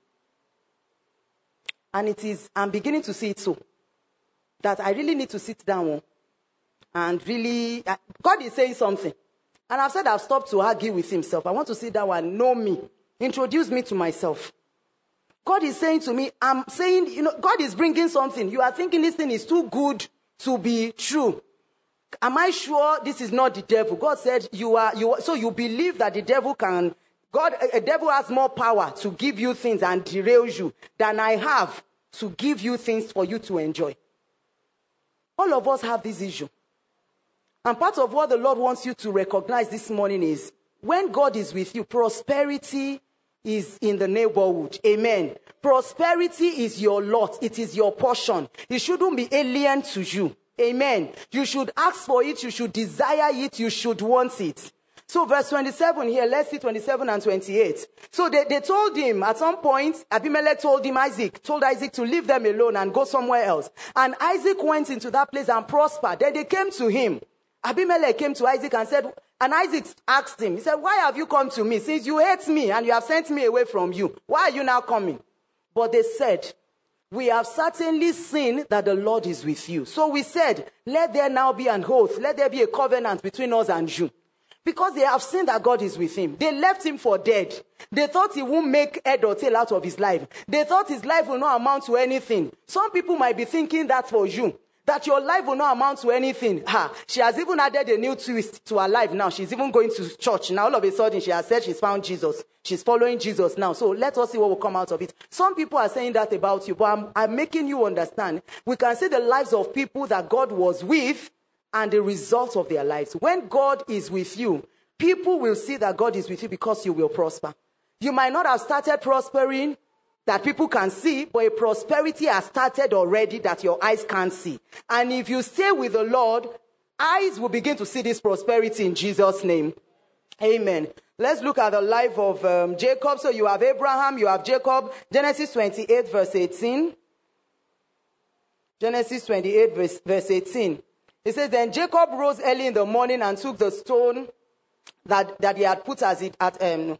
And it is, I'm beginning to see it so. That I really need to sit down and really, God is saying something. And I've said I've stopped to argue with himself. I want to sit down and know me. Introduce me to myself. God is saying to me, I'm saying, you know, God is bringing something. You are thinking this thing is too good to be true. Am I sure this is not the devil? God said you are, you, so you believe that the devil can, God, a devil has more power to give you things and derail you than I have to give you things for you to enjoy. All of us have this issue. And part of what the Lord wants you to recognize this morning is when God is with you, prosperity is in the neighborhood. Amen. Prosperity is your lot. It is your portion. It shouldn't be alien to you. Amen. You should ask for it. You should desire it. You should want it. So verse 27 here, let's see 27 and 28. So they, they told him at some point, Abimelech told him Isaac, told Isaac to leave them alone and go somewhere else. And Isaac went into that place and prospered. Then they came to him. Abimelech came to Isaac and said, and Isaac asked him, he said, why have you come to me? Since you hate me and you have sent me away from you, why are you now coming? But they said, we have certainly seen that the Lord is with you. So we said, let there now be an oath. Let there be a covenant between us and you. Because they have seen that God is with him. They left him for dead. They thought he won't make head or tail out of his life. They thought his life will not amount to anything. Some people might be thinking that for you that your life will not amount to anything. Ha, she has even added a new twist to her life now. She's even going to church. Now, all of a sudden, she has said she's found Jesus. She's following Jesus now. So let us see what will come out of it. Some people are saying that about you, but I'm, I'm making you understand. We can see the lives of people that God was with and the results of their lives. When God is with you, people will see that God is with you because you will prosper. You might not have started prospering that people can see, but a prosperity has started already that your eyes can't see. And if you stay with the Lord, eyes will begin to see this prosperity in Jesus' name. Amen. Let's look at the life of um, Jacob. So you have Abraham, you have Jacob. Genesis 28, verse 18. Genesis 28, verse, verse 18. It says, Then Jacob rose early in the morning and took the stone that, that he had put as it at um,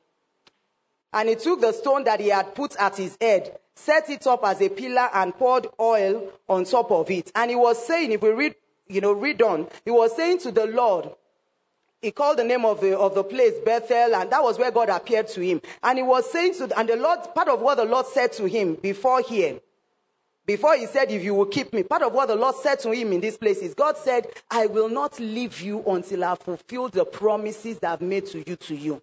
and he took the stone that he had put at his head, set it up as a pillar, and poured oil on top of it. And he was saying, if we read, you know, read on, he was saying to the Lord, he called the name of the, of the place Bethel, and that was where God appeared to him. And he was saying to, and the Lord, part of what the Lord said to him before here, before he said, if you will keep me, part of what the Lord said to him in this place is God said, I will not leave you until I fulfill the promises that I've made to you to you.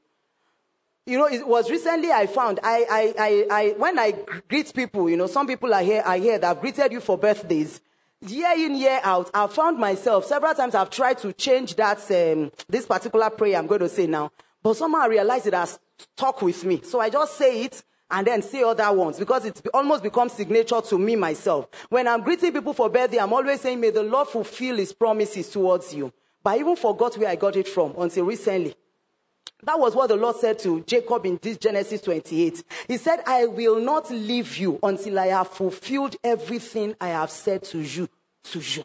You know, it was recently I found, I, I, I, I, when I greet people, you know, some people are here, are here that have greeted you for birthdays. Year in, year out, I've found myself, several times I've tried to change that, um, this particular prayer I'm going to say now. But somehow I realized it has stuck with me. So I just say it and then say other ones because it's almost become signature to me myself. When I'm greeting people for birthday, I'm always saying, may the Lord fulfill his promises towards you. But I even forgot where I got it from until recently. That was what the Lord said to Jacob in this Genesis 28. He said, I will not leave you until I have fulfilled everything I have said to you, to you.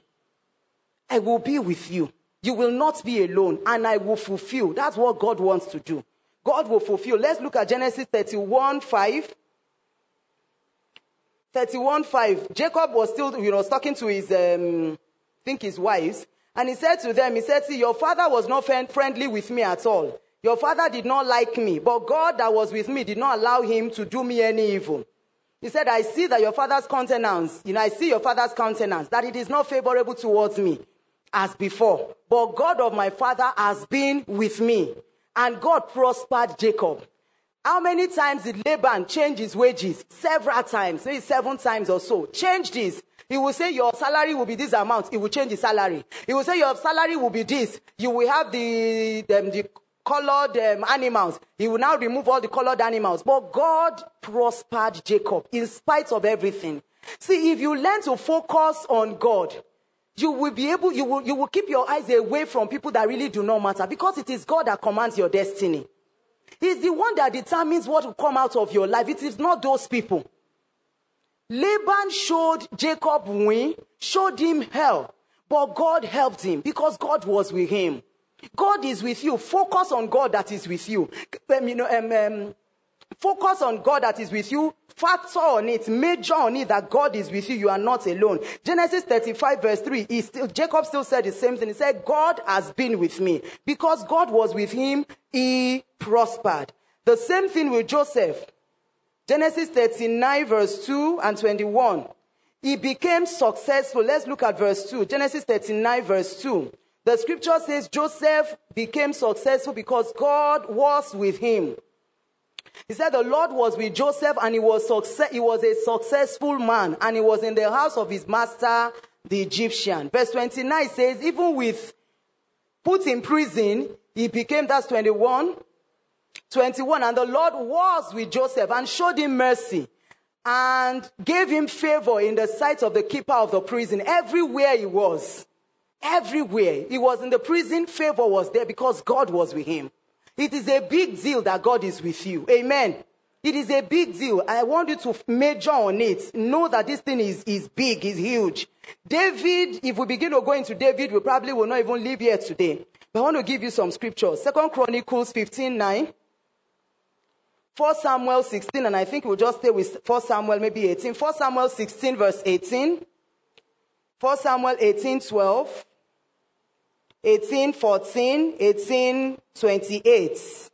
I will be with you. You will not be alone and I will fulfill. That's what God wants to do. God will fulfill. Let's look at Genesis 31, 5. 31, 5. Jacob was still, you know, talking to his, um, I think his wives. And he said to them, he said, see, your father was not friendly with me at all. Your father did not like me, but God that was with me did not allow him to do me any evil. He said, I see that your father's countenance, you know, I see your father's countenance, that it is not favorable towards me as before. But God of my father has been with me. And God prospered Jacob. How many times did Laban change his wages? Several times, maybe seven times or so. Change this. He will say your salary will be this amount. He will change the salary. He will say your salary will be this. You will have the, um, the, the colored um, animals. He will now remove all the colored animals. But God prospered Jacob in spite of everything. See, if you learn to focus on God, you will be able, you will, you will keep your eyes away from people that really do not matter because it is God that commands your destiny. He's the one that determines what will come out of your life. It is not those people. Laban showed Jacob win, showed him hell, but God helped him because God was with him. God is with you. Focus on God that is with you. Um, you know, um, um, focus on God that is with you. Factor on it. Major on it that God is with you. You are not alone. Genesis 35 verse 3. He still, Jacob still said the same thing. He said, God has been with me. Because God was with him, he prospered. The same thing with Joseph. Genesis 39 verse 2 and 21. He became successful. Let's look at verse 2. Genesis 39 verse 2. The scripture says Joseph became successful because God was with him. He said the Lord was with Joseph and he was, success- he was a successful man and he was in the house of his master, the Egyptian. Verse 29 says, even with put in prison, he became, that's 21. 21. And the Lord was with Joseph and showed him mercy and gave him favor in the sight of the keeper of the prison everywhere he was. Everywhere. He was in the prison, favor was there because God was with him. It is a big deal that God is with you. Amen. It is a big deal. I want you to major on it. Know that this thing is, is big, is huge. David, if we begin to go into David, we probably will not even live here today. But I want to give you some scriptures. Second Chronicles 15 9. 1 Samuel 16, and I think we'll just stay with 1 Samuel maybe 18. 1 Samuel 16, verse 18. 1 Samuel 18, 12. 18, 14, 18, 28.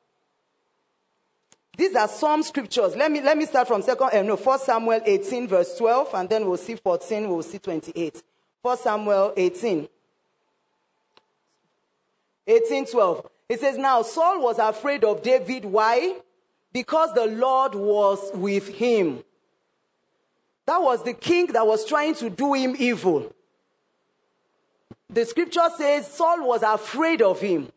These are some scriptures. Let me, let me start from second, uh, no, 1 Samuel 18, verse 12, and then we'll see 14, we'll see 28. 1 Samuel 18. 18, 12. It says, Now Saul was afraid of David. Why? because the Lord was with him. That was the king that was trying to do him evil. The scripture says Saul was afraid of him.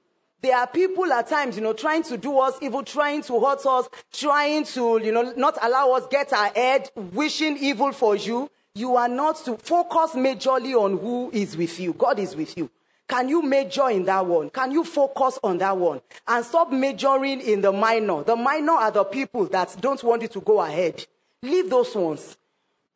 There are people at times, you know, trying to do us evil, trying to hurt us, trying to, you know, not allow us get ahead, wishing evil for you. You are not to focus majorly on who is with you. God is with you. Can you major in that one? Can you focus on that one? And stop majoring in the minor. The minor are the people that don't want you to go ahead. Leave those ones.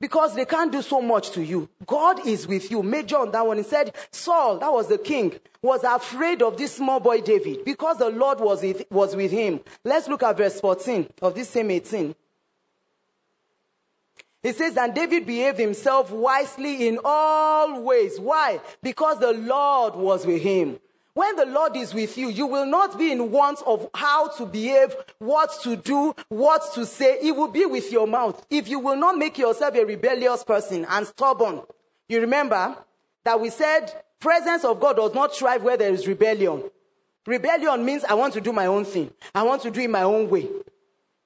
Because they can't do so much to you. God is with you. Major on that one. He said, Saul, that was the king, was afraid of this small boy David because the Lord was with, was with him. Let's look at verse 14 of this same 18. He says, and David behaved himself wisely in all ways. Why? Because the Lord was with him. When the Lord is with you, you will not be in want of how to behave, what to do, what to say. He will be with your mouth. If you will not make yourself a rebellious person and stubborn, you remember that we said presence of God does not thrive where there is rebellion. Rebellion means I want to do my own thing. I want to do it my own way.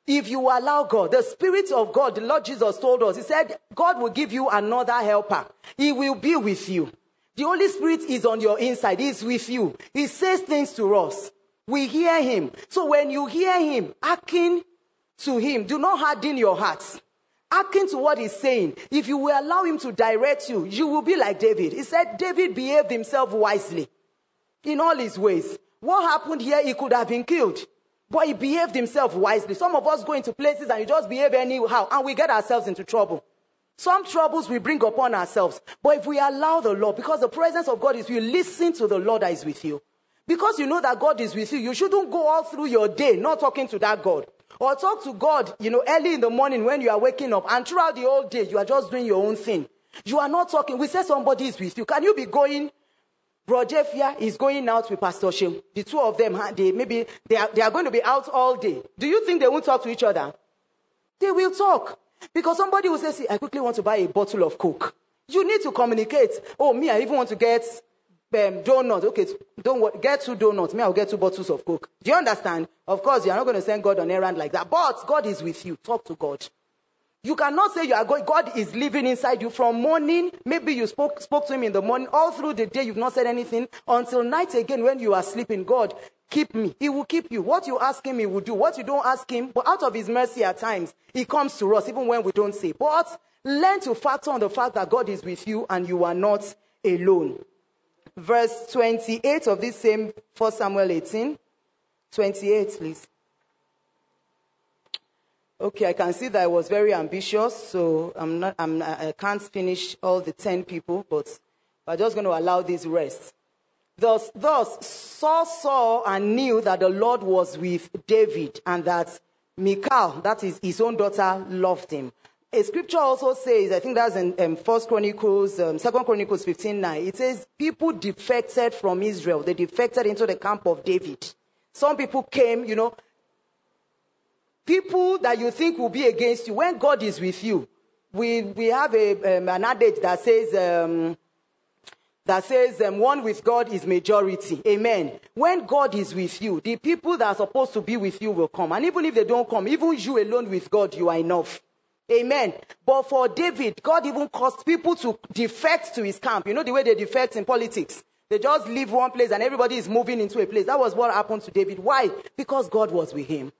If you allow God, the Spirit of God, the Lord Jesus told us, He said, God will give you another helper. He will be with you. The Holy Spirit is on your inside. He's with you. He says things to us. We hear Him. So when you hear Him, acting to Him, do not harden your hearts. Acting to what He's saying. If you will allow Him to direct you, you will be like David. He said David behaved himself wisely in all his ways. What happened here? He could have been killed. But he behaved himself wisely. Some of us go into places and you just behave anyhow and we get ourselves into trouble. Some troubles we bring upon ourselves. But if we allow the Lord, because the presence of God is, you listen to the Lord that is with you. Because you know that God is with you, you shouldn't go all through your day not talking to that God. Or talk to God, you know, early in the morning when you are waking up and throughout the whole day you are just doing your own thing. You are not talking. We say somebody is with you. Can you be going Bro Jeffia is going out with Pastor Shem. The two of them, they maybe they are, they are going to be out all day. Do you think they won't talk to each other? They will talk. Because somebody will say, see, I quickly want to buy a bottle of Coke. You need to communicate. Oh, me, I even want to get um, donuts. Okay, don't get two donuts. Me, I'll get two bottles of Coke. Do you understand? Of course, you're not going to send God on errand like that. But God is with you. Talk to God. You cannot say you are going, God is living inside you from morning. Maybe you spoke, spoke to him in the morning. All through the day, you've not said anything until night again when you are sleeping. God, keep me. He will keep you. What you ask him, he will do. What you don't ask him, but out of his mercy at times, he comes to us even when we don't say. But learn to factor on the fact that God is with you and you are not alone. Verse 28 of this same 1 Samuel 18. 28, please. Okay, I can see that I was very ambitious, so I'm not, I'm, I can't finish all the 10 people, but we're just going to allow this rest. Thus, thus, Saul saw and knew that the Lord was with David and that Michal, that is his own daughter, loved him. A scripture also says, I think that's in um, First Chronicles, um, Second Chronicles 15, 9. It says, people defected from Israel. They defected into the camp of David. Some people came, you know, people that you think will be against you. When God is with you, we, we have a, um, an adage that says, um, that says um, one with God is majority. Amen. When God is with you, the people that are supposed to be with you will come. And even if they don't come, even you alone with God, you are enough. Amen. But for David, God even caused people to defect to his camp. You know the way they defect in politics? They just leave one place and everybody is moving into a place. That was what happened to David. Why? Because God was with him.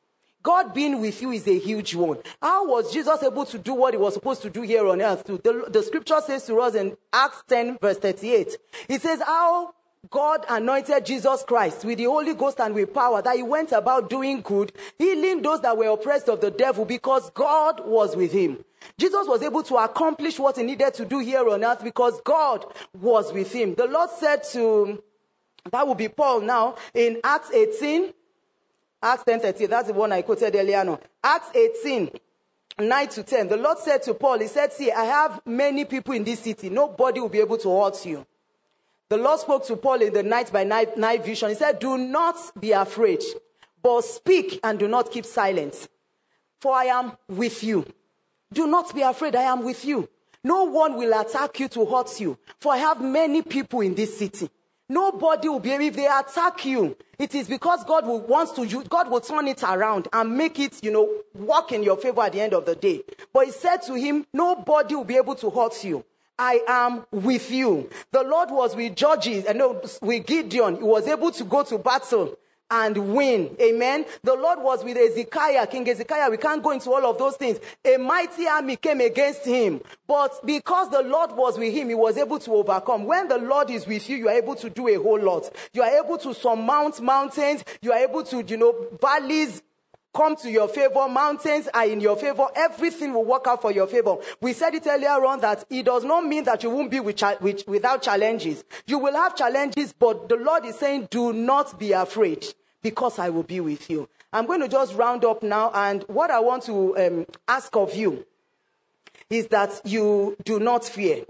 God being with you is a huge one. How was Jesus able to do what he was supposed to do here on earth? The, the scripture says to us in Acts 10 verse 38, it says how God anointed Jesus Christ with the Holy Ghost and with power that he went about doing good, healing those that were oppressed of the devil because God was with him. Jesus was able to accomplish what he needed to do here on earth because God was with him. The Lord said to, that would be Paul now in Acts 18, Acts 10 30, that's the one I quoted earlier on. Acts 18, 9 to 10. The Lord said to Paul, He said, See, I have many people in this city. Nobody will be able to hurt you. The Lord spoke to Paul in the night by night, night vision. He said, Do not be afraid, but speak and do not keep silent. For I am with you. Do not be afraid, I am with you. No one will attack you to hurt you, for I have many people in this city. Nobody will be able, if they attack you, it is because God will wants to use, God will turn it around and make it, you know, work in your favor at the end of the day. But he said to him, nobody will be able to hurt you. I am with you. The Lord was with Judges, and uh, no, with Gideon. He was able to go to battle and win. Amen. The Lord was with Hezekiah, King Hezekiah. We can't go into all of those things. A mighty army came against him. But because the Lord was with him, he was able to overcome. When the Lord is with you, you are able to do a whole lot. You are able to surmount mountains. You are able to, you know, valleys, come to your favor. Mountains are in your favor. Everything will work out for your favor. We said it earlier on that it does not mean that you won't be with with, without challenges. You will have challenges, but the Lord is saying, do not be afraid because I will be with you. I'm going to just round up now. And what I want to um, ask of you is that you do not fear.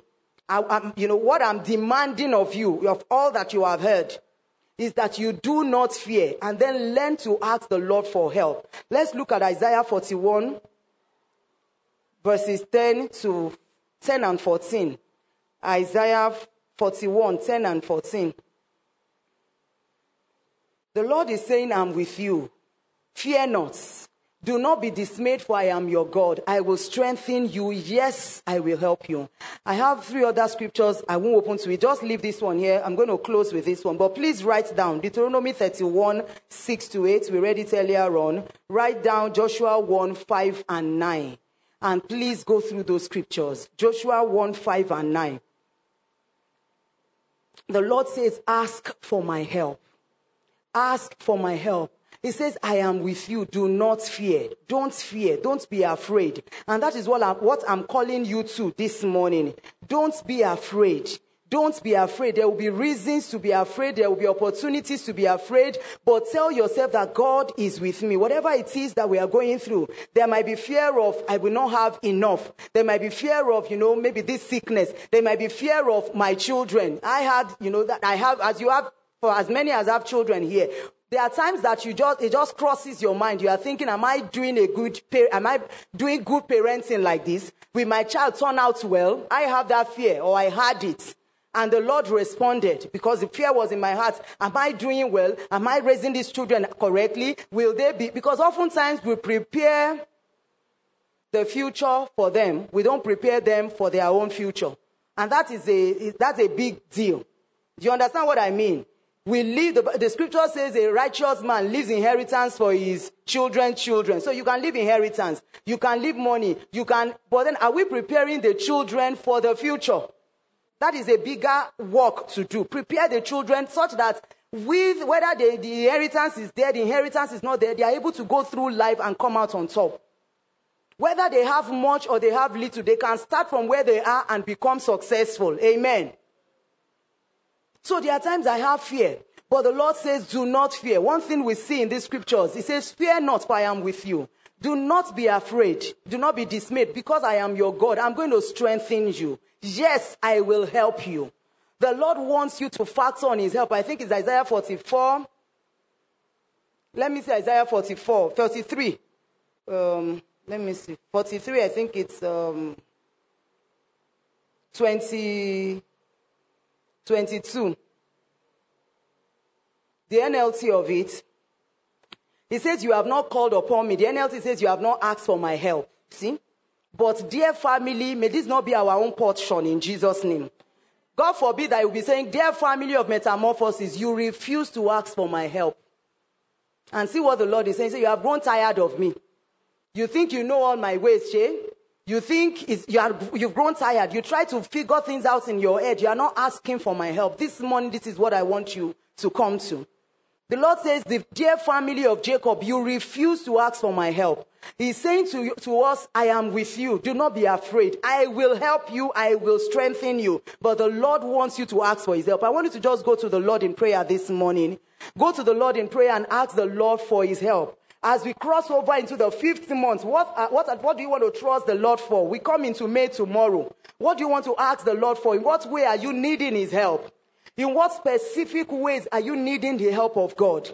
I, you know, what I'm demanding of you, of all that you have heard, is that you do not fear and then learn to ask the Lord for help. Let's look at Isaiah 41, verses 10 to 10 and 14. Isaiah 41, 10 and 14. The Lord is saying, I'm with you. Fear not. Do not be dismayed, for I am your God. I will strengthen you. Yes, I will help you. I have three other scriptures. I won't open to it. Just leave this one here. I'm going to close with this one. But please write down Deuteronomy 31, 6 to 8. We read it earlier on. Write down Joshua 1, 5 and 9. And please go through those scriptures. Joshua 1, 5 and 9. The Lord says, Ask for my help. Ask for my help. He says, I am with you. Do not fear. Don't fear. Don't be afraid. And that is what I'm, what I'm calling you to this morning. Don't be afraid. Don't be afraid. There will be reasons to be afraid. There will be opportunities to be afraid. But tell yourself that God is with me. Whatever it is that we are going through, there might be fear of, I will not have enough. There might be fear of, you know, maybe this sickness. There might be fear of my children. I had, you know, that I have, as you have, for as many as have children here, there are times that you just it just crosses your mind. You are thinking, "Am I doing a good? Am I doing good parenting like this? Will my child turn out well?" I have that fear, or I had it, and the Lord responded because the fear was in my heart. Am I doing well? Am I raising these children correctly? Will they be? Because oftentimes we prepare the future for them. We don't prepare them for their own future, and that is a that's a big deal. Do you understand what I mean? We leave the, the scripture says a righteous man leaves inheritance for his children children so you can leave inheritance you can leave money you can but then are we preparing the children for the future that is a bigger work to do prepare the children such that with whether the, the inheritance is there the inheritance is not there they are able to go through life and come out on top Whether they have much or they have little, they can start from where they are and become successful. Amen. So there are times I have fear, but the Lord says, do not fear. One thing we see in these scriptures, He says, fear not, for I am with you. Do not be afraid. Do not be dismayed because I am your God. I'm going to strengthen you. Yes, I will help you. The Lord wants you to factor on his help. I think it's Isaiah 44. Let me see Isaiah 44, 33. Um, let me see. 43, I think it's um, 20, 22. The NLT of it. He says, You have not called upon me. The NLT says, You have not asked for my help. See? But, dear family, may this not be our own portion in Jesus' name. God forbid that you'll be saying, Dear family of metamorphosis, you refuse to ask for my help. And see what the Lord is saying. Say, You have grown tired of me. You think you know all my ways, Shay? You think you are, you've grown tired. You try to figure things out in your head. You are not asking for my help. This morning, this is what I want you to come to. The Lord says, the dear family of Jacob, you refuse to ask for my help. He's saying to, to us, I am with you. Do not be afraid. I will help you. I will strengthen you. But the Lord wants you to ask for his help. I want you to just go to the Lord in prayer this morning. Go to the Lord in prayer and ask the Lord for his help. As we cross over into the fifth month, what, uh, what, what do you want to trust the Lord for? We come into May tomorrow. What do you want to ask the Lord for? In what way are you needing his help? In what specific ways are you needing the help of God?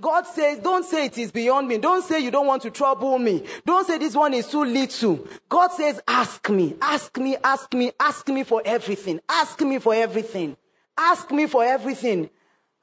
God says, don't say it is beyond me. Don't say you don't want to trouble me. Don't say this one is too little. God says, ask me, ask me, ask me, ask me for everything. Ask me for everything. Ask me for everything.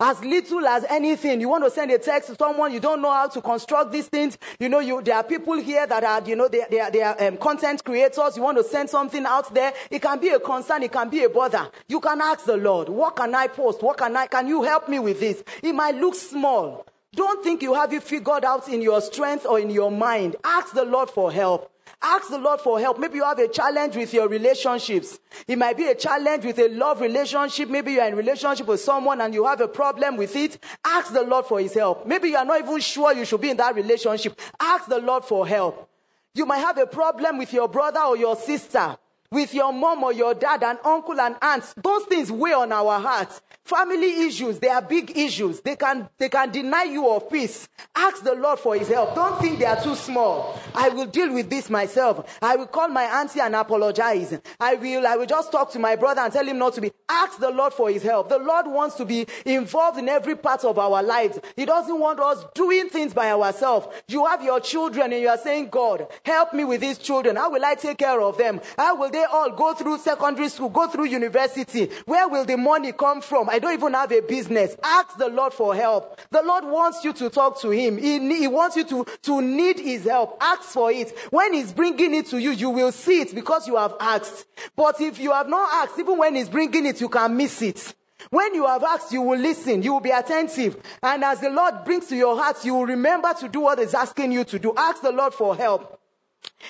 As little as anything. You want to send a text to someone, you don't know how to construct these things. You know, you, there are people here that are, you know, they, they are, they are um, content creators. You want to send something out there. It can be a concern. It can be a bother. You can ask the Lord, what can I post? What can I, can you help me with this? It might look small. Don't think you have it figured out in your strength or in your mind. Ask the Lord for help. Ask the Lord for help. Maybe you have a challenge with your relationships. It might be a challenge with a love relationship. Maybe you're in relationship with someone and you have a problem with it. Ask the Lord for his help. Maybe you are not even sure you should be in that relationship. Ask the Lord for help. You might have a problem with your brother or your sister with your mom or your dad and uncle and aunts. Those things weigh on our hearts. Family issues, they are big issues. They can, they can deny you of peace. Ask the Lord for his help. Don't think they are too small. I will deal with this myself. I will call my auntie and apologize. I will, I will just talk to my brother and tell him not to be. Ask the Lord for his help. The Lord wants to be involved in every part of our lives. He doesn't want us doing things by ourselves. You have your children and you are saying, God, help me with these children. How will I take care of them? How will they all go through secondary school, go through university? Where will the money come from? I don't even have a business. Ask the Lord for help. The Lord wants you to talk to Him. He, he wants you to, to need His help. Ask for it. When He's bringing it to you, you will see it because you have asked. But if you have not asked, even when He's bringing it, you can miss it. When you have asked, you will listen, you will be attentive. And as the Lord brings to your heart, you will remember to do what He's asking you to do. Ask the Lord for help.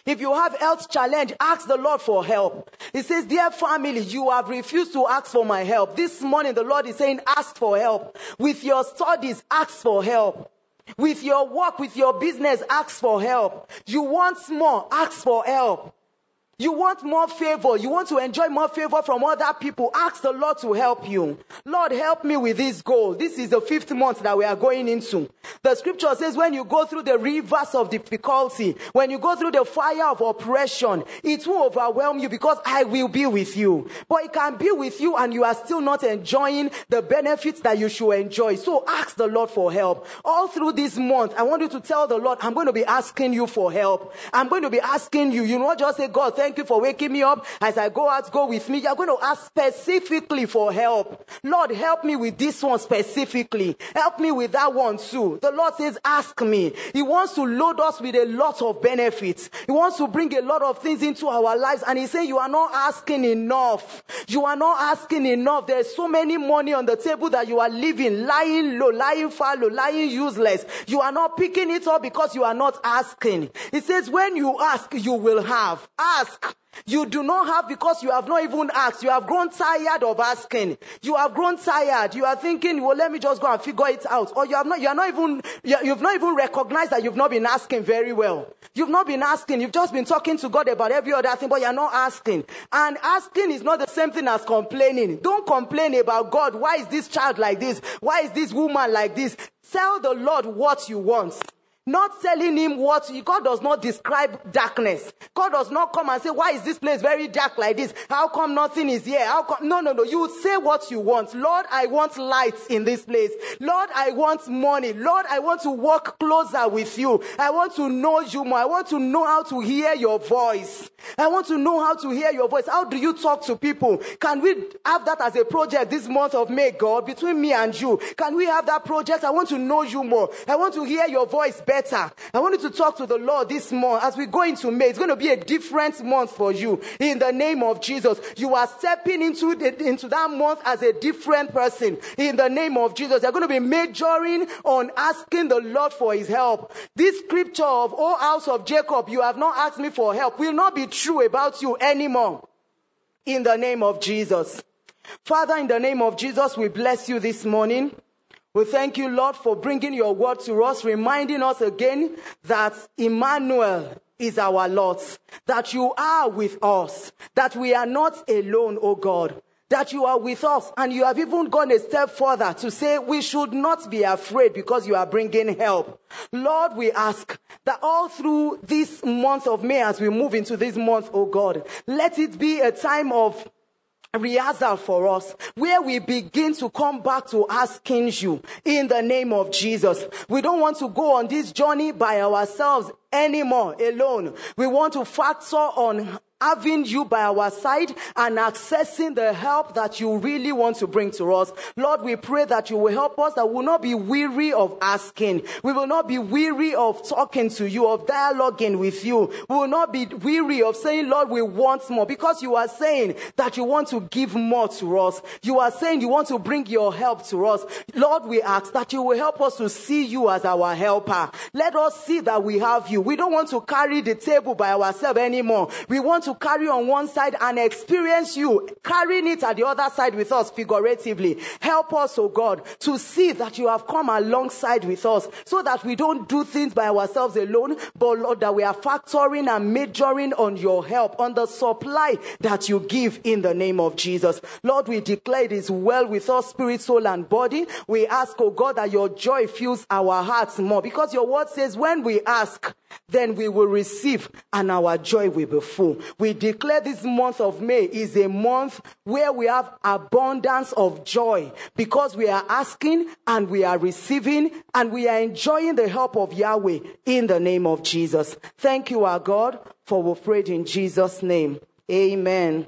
If you have health challenge, ask the Lord for help. He says, dear family, you have refused to ask for my help. This morning, the Lord is saying, ask for help. With your studies, ask for help. With your work, with your business, ask for help. You want more, ask for help. You want more favor. You want to enjoy more favor from other people. Ask the Lord to help you. Lord, help me with this goal. This is the fifth month that we are going into. The scripture says when you go through the rivers of difficulty, when you go through the fire of oppression, it will overwhelm you because I will be with you. But it can be with you and you are still not enjoying the benefits that you should enjoy. So ask the Lord for help. All through this month, I want you to tell the Lord, I'm going to be asking you for help. I'm going to be asking you. You know, just say, God, thank you for waking me up. As I go out, go with me. You're going to ask specifically for help. Lord, help me with this one specifically. Help me with that one too. The Lord says, ask me. He wants to load us with a lot of benefits. He wants to bring a lot of things into our lives. And He said, you are not asking enough. You are not asking enough. There's so many money on the table that you are leaving, lying low, lying fallow, lying useless. You are not picking it up because you are not asking. He says, when you ask, you will have. Ask. You do not have because you have not even asked. You have grown tired of asking. You have grown tired. You are thinking, well, let me just go and figure it out. Or you have not, you are not even, you've not even recognized that you've not been asking very well. You've not been asking. You've just been talking to God about every other thing, but you're not asking. And asking is not the same thing as complaining. Don't complain about God. Why is this child like this? Why is this woman like this? Tell the Lord what you want. Not telling him what God does not describe darkness. God does not come and say, Why is this place very dark like this? How come nothing is here? How come? No, no, no. You say what you want. Lord, I want lights in this place. Lord, I want money. Lord, I want to walk closer with you. I want to know you more. I want to know how to hear your voice. I want to know how to hear your voice. How do you talk to people? Can we have that as a project this month of May, God, between me and you? Can we have that project? I want to know you more. I want to hear your voice better better. I want you to talk to the Lord this month as we go into May. It's going to be a different month for you in the name of Jesus. You are stepping into, the, into that month as a different person in the name of Jesus. You're going to be majoring on asking the Lord for his help. This scripture of, O house of Jacob, you have not asked me for help will not be true about you anymore in the name of Jesus. Father, in the name of Jesus, we bless you this morning. We thank you, Lord, for bringing your word to us, reminding us again that Emmanuel is our Lord, that you are with us, that we are not alone, O God, that you are with us. And you have even gone a step further to say we should not be afraid because you are bringing help. Lord, we ask that all through this month of May, as we move into this month, O God, let it be a time of rehearsal for us where we begin to come back to asking you in the name of Jesus. We don't want to go on this journey by ourselves anymore alone. We want to factor on having you by our side and accessing the help that you really want to bring to us. Lord, we pray that you will help us that we will not be weary of asking. We will not be weary of talking to you, of dialoguing with you. We will not be weary of saying, Lord, we want more because you are saying that you want to give more to us. You are saying you want to bring your help to us. Lord, we ask that you will help us to see you as our helper. Let us see that we have you. We don't want to carry the table by ourselves anymore. We want to carry on one side and experience you carrying it at the other side with us figuratively. Help us, oh God, to see that you have come alongside with us so that we don't do things by ourselves alone, but Lord, that we are factoring and majoring on your help, on the supply that you give in the name of Jesus. Lord, we declare it is well with us, spirit, soul, and body. We ask, oh God, that your joy fills our hearts more because your word says when we ask, then we will receive and our joy will be full. We declare this month of May is a month where we have abundance of joy because we are asking and we are receiving and we are enjoying the help of Yahweh in the name of Jesus. Thank you, our God, for we prayed in Jesus' name. Amen.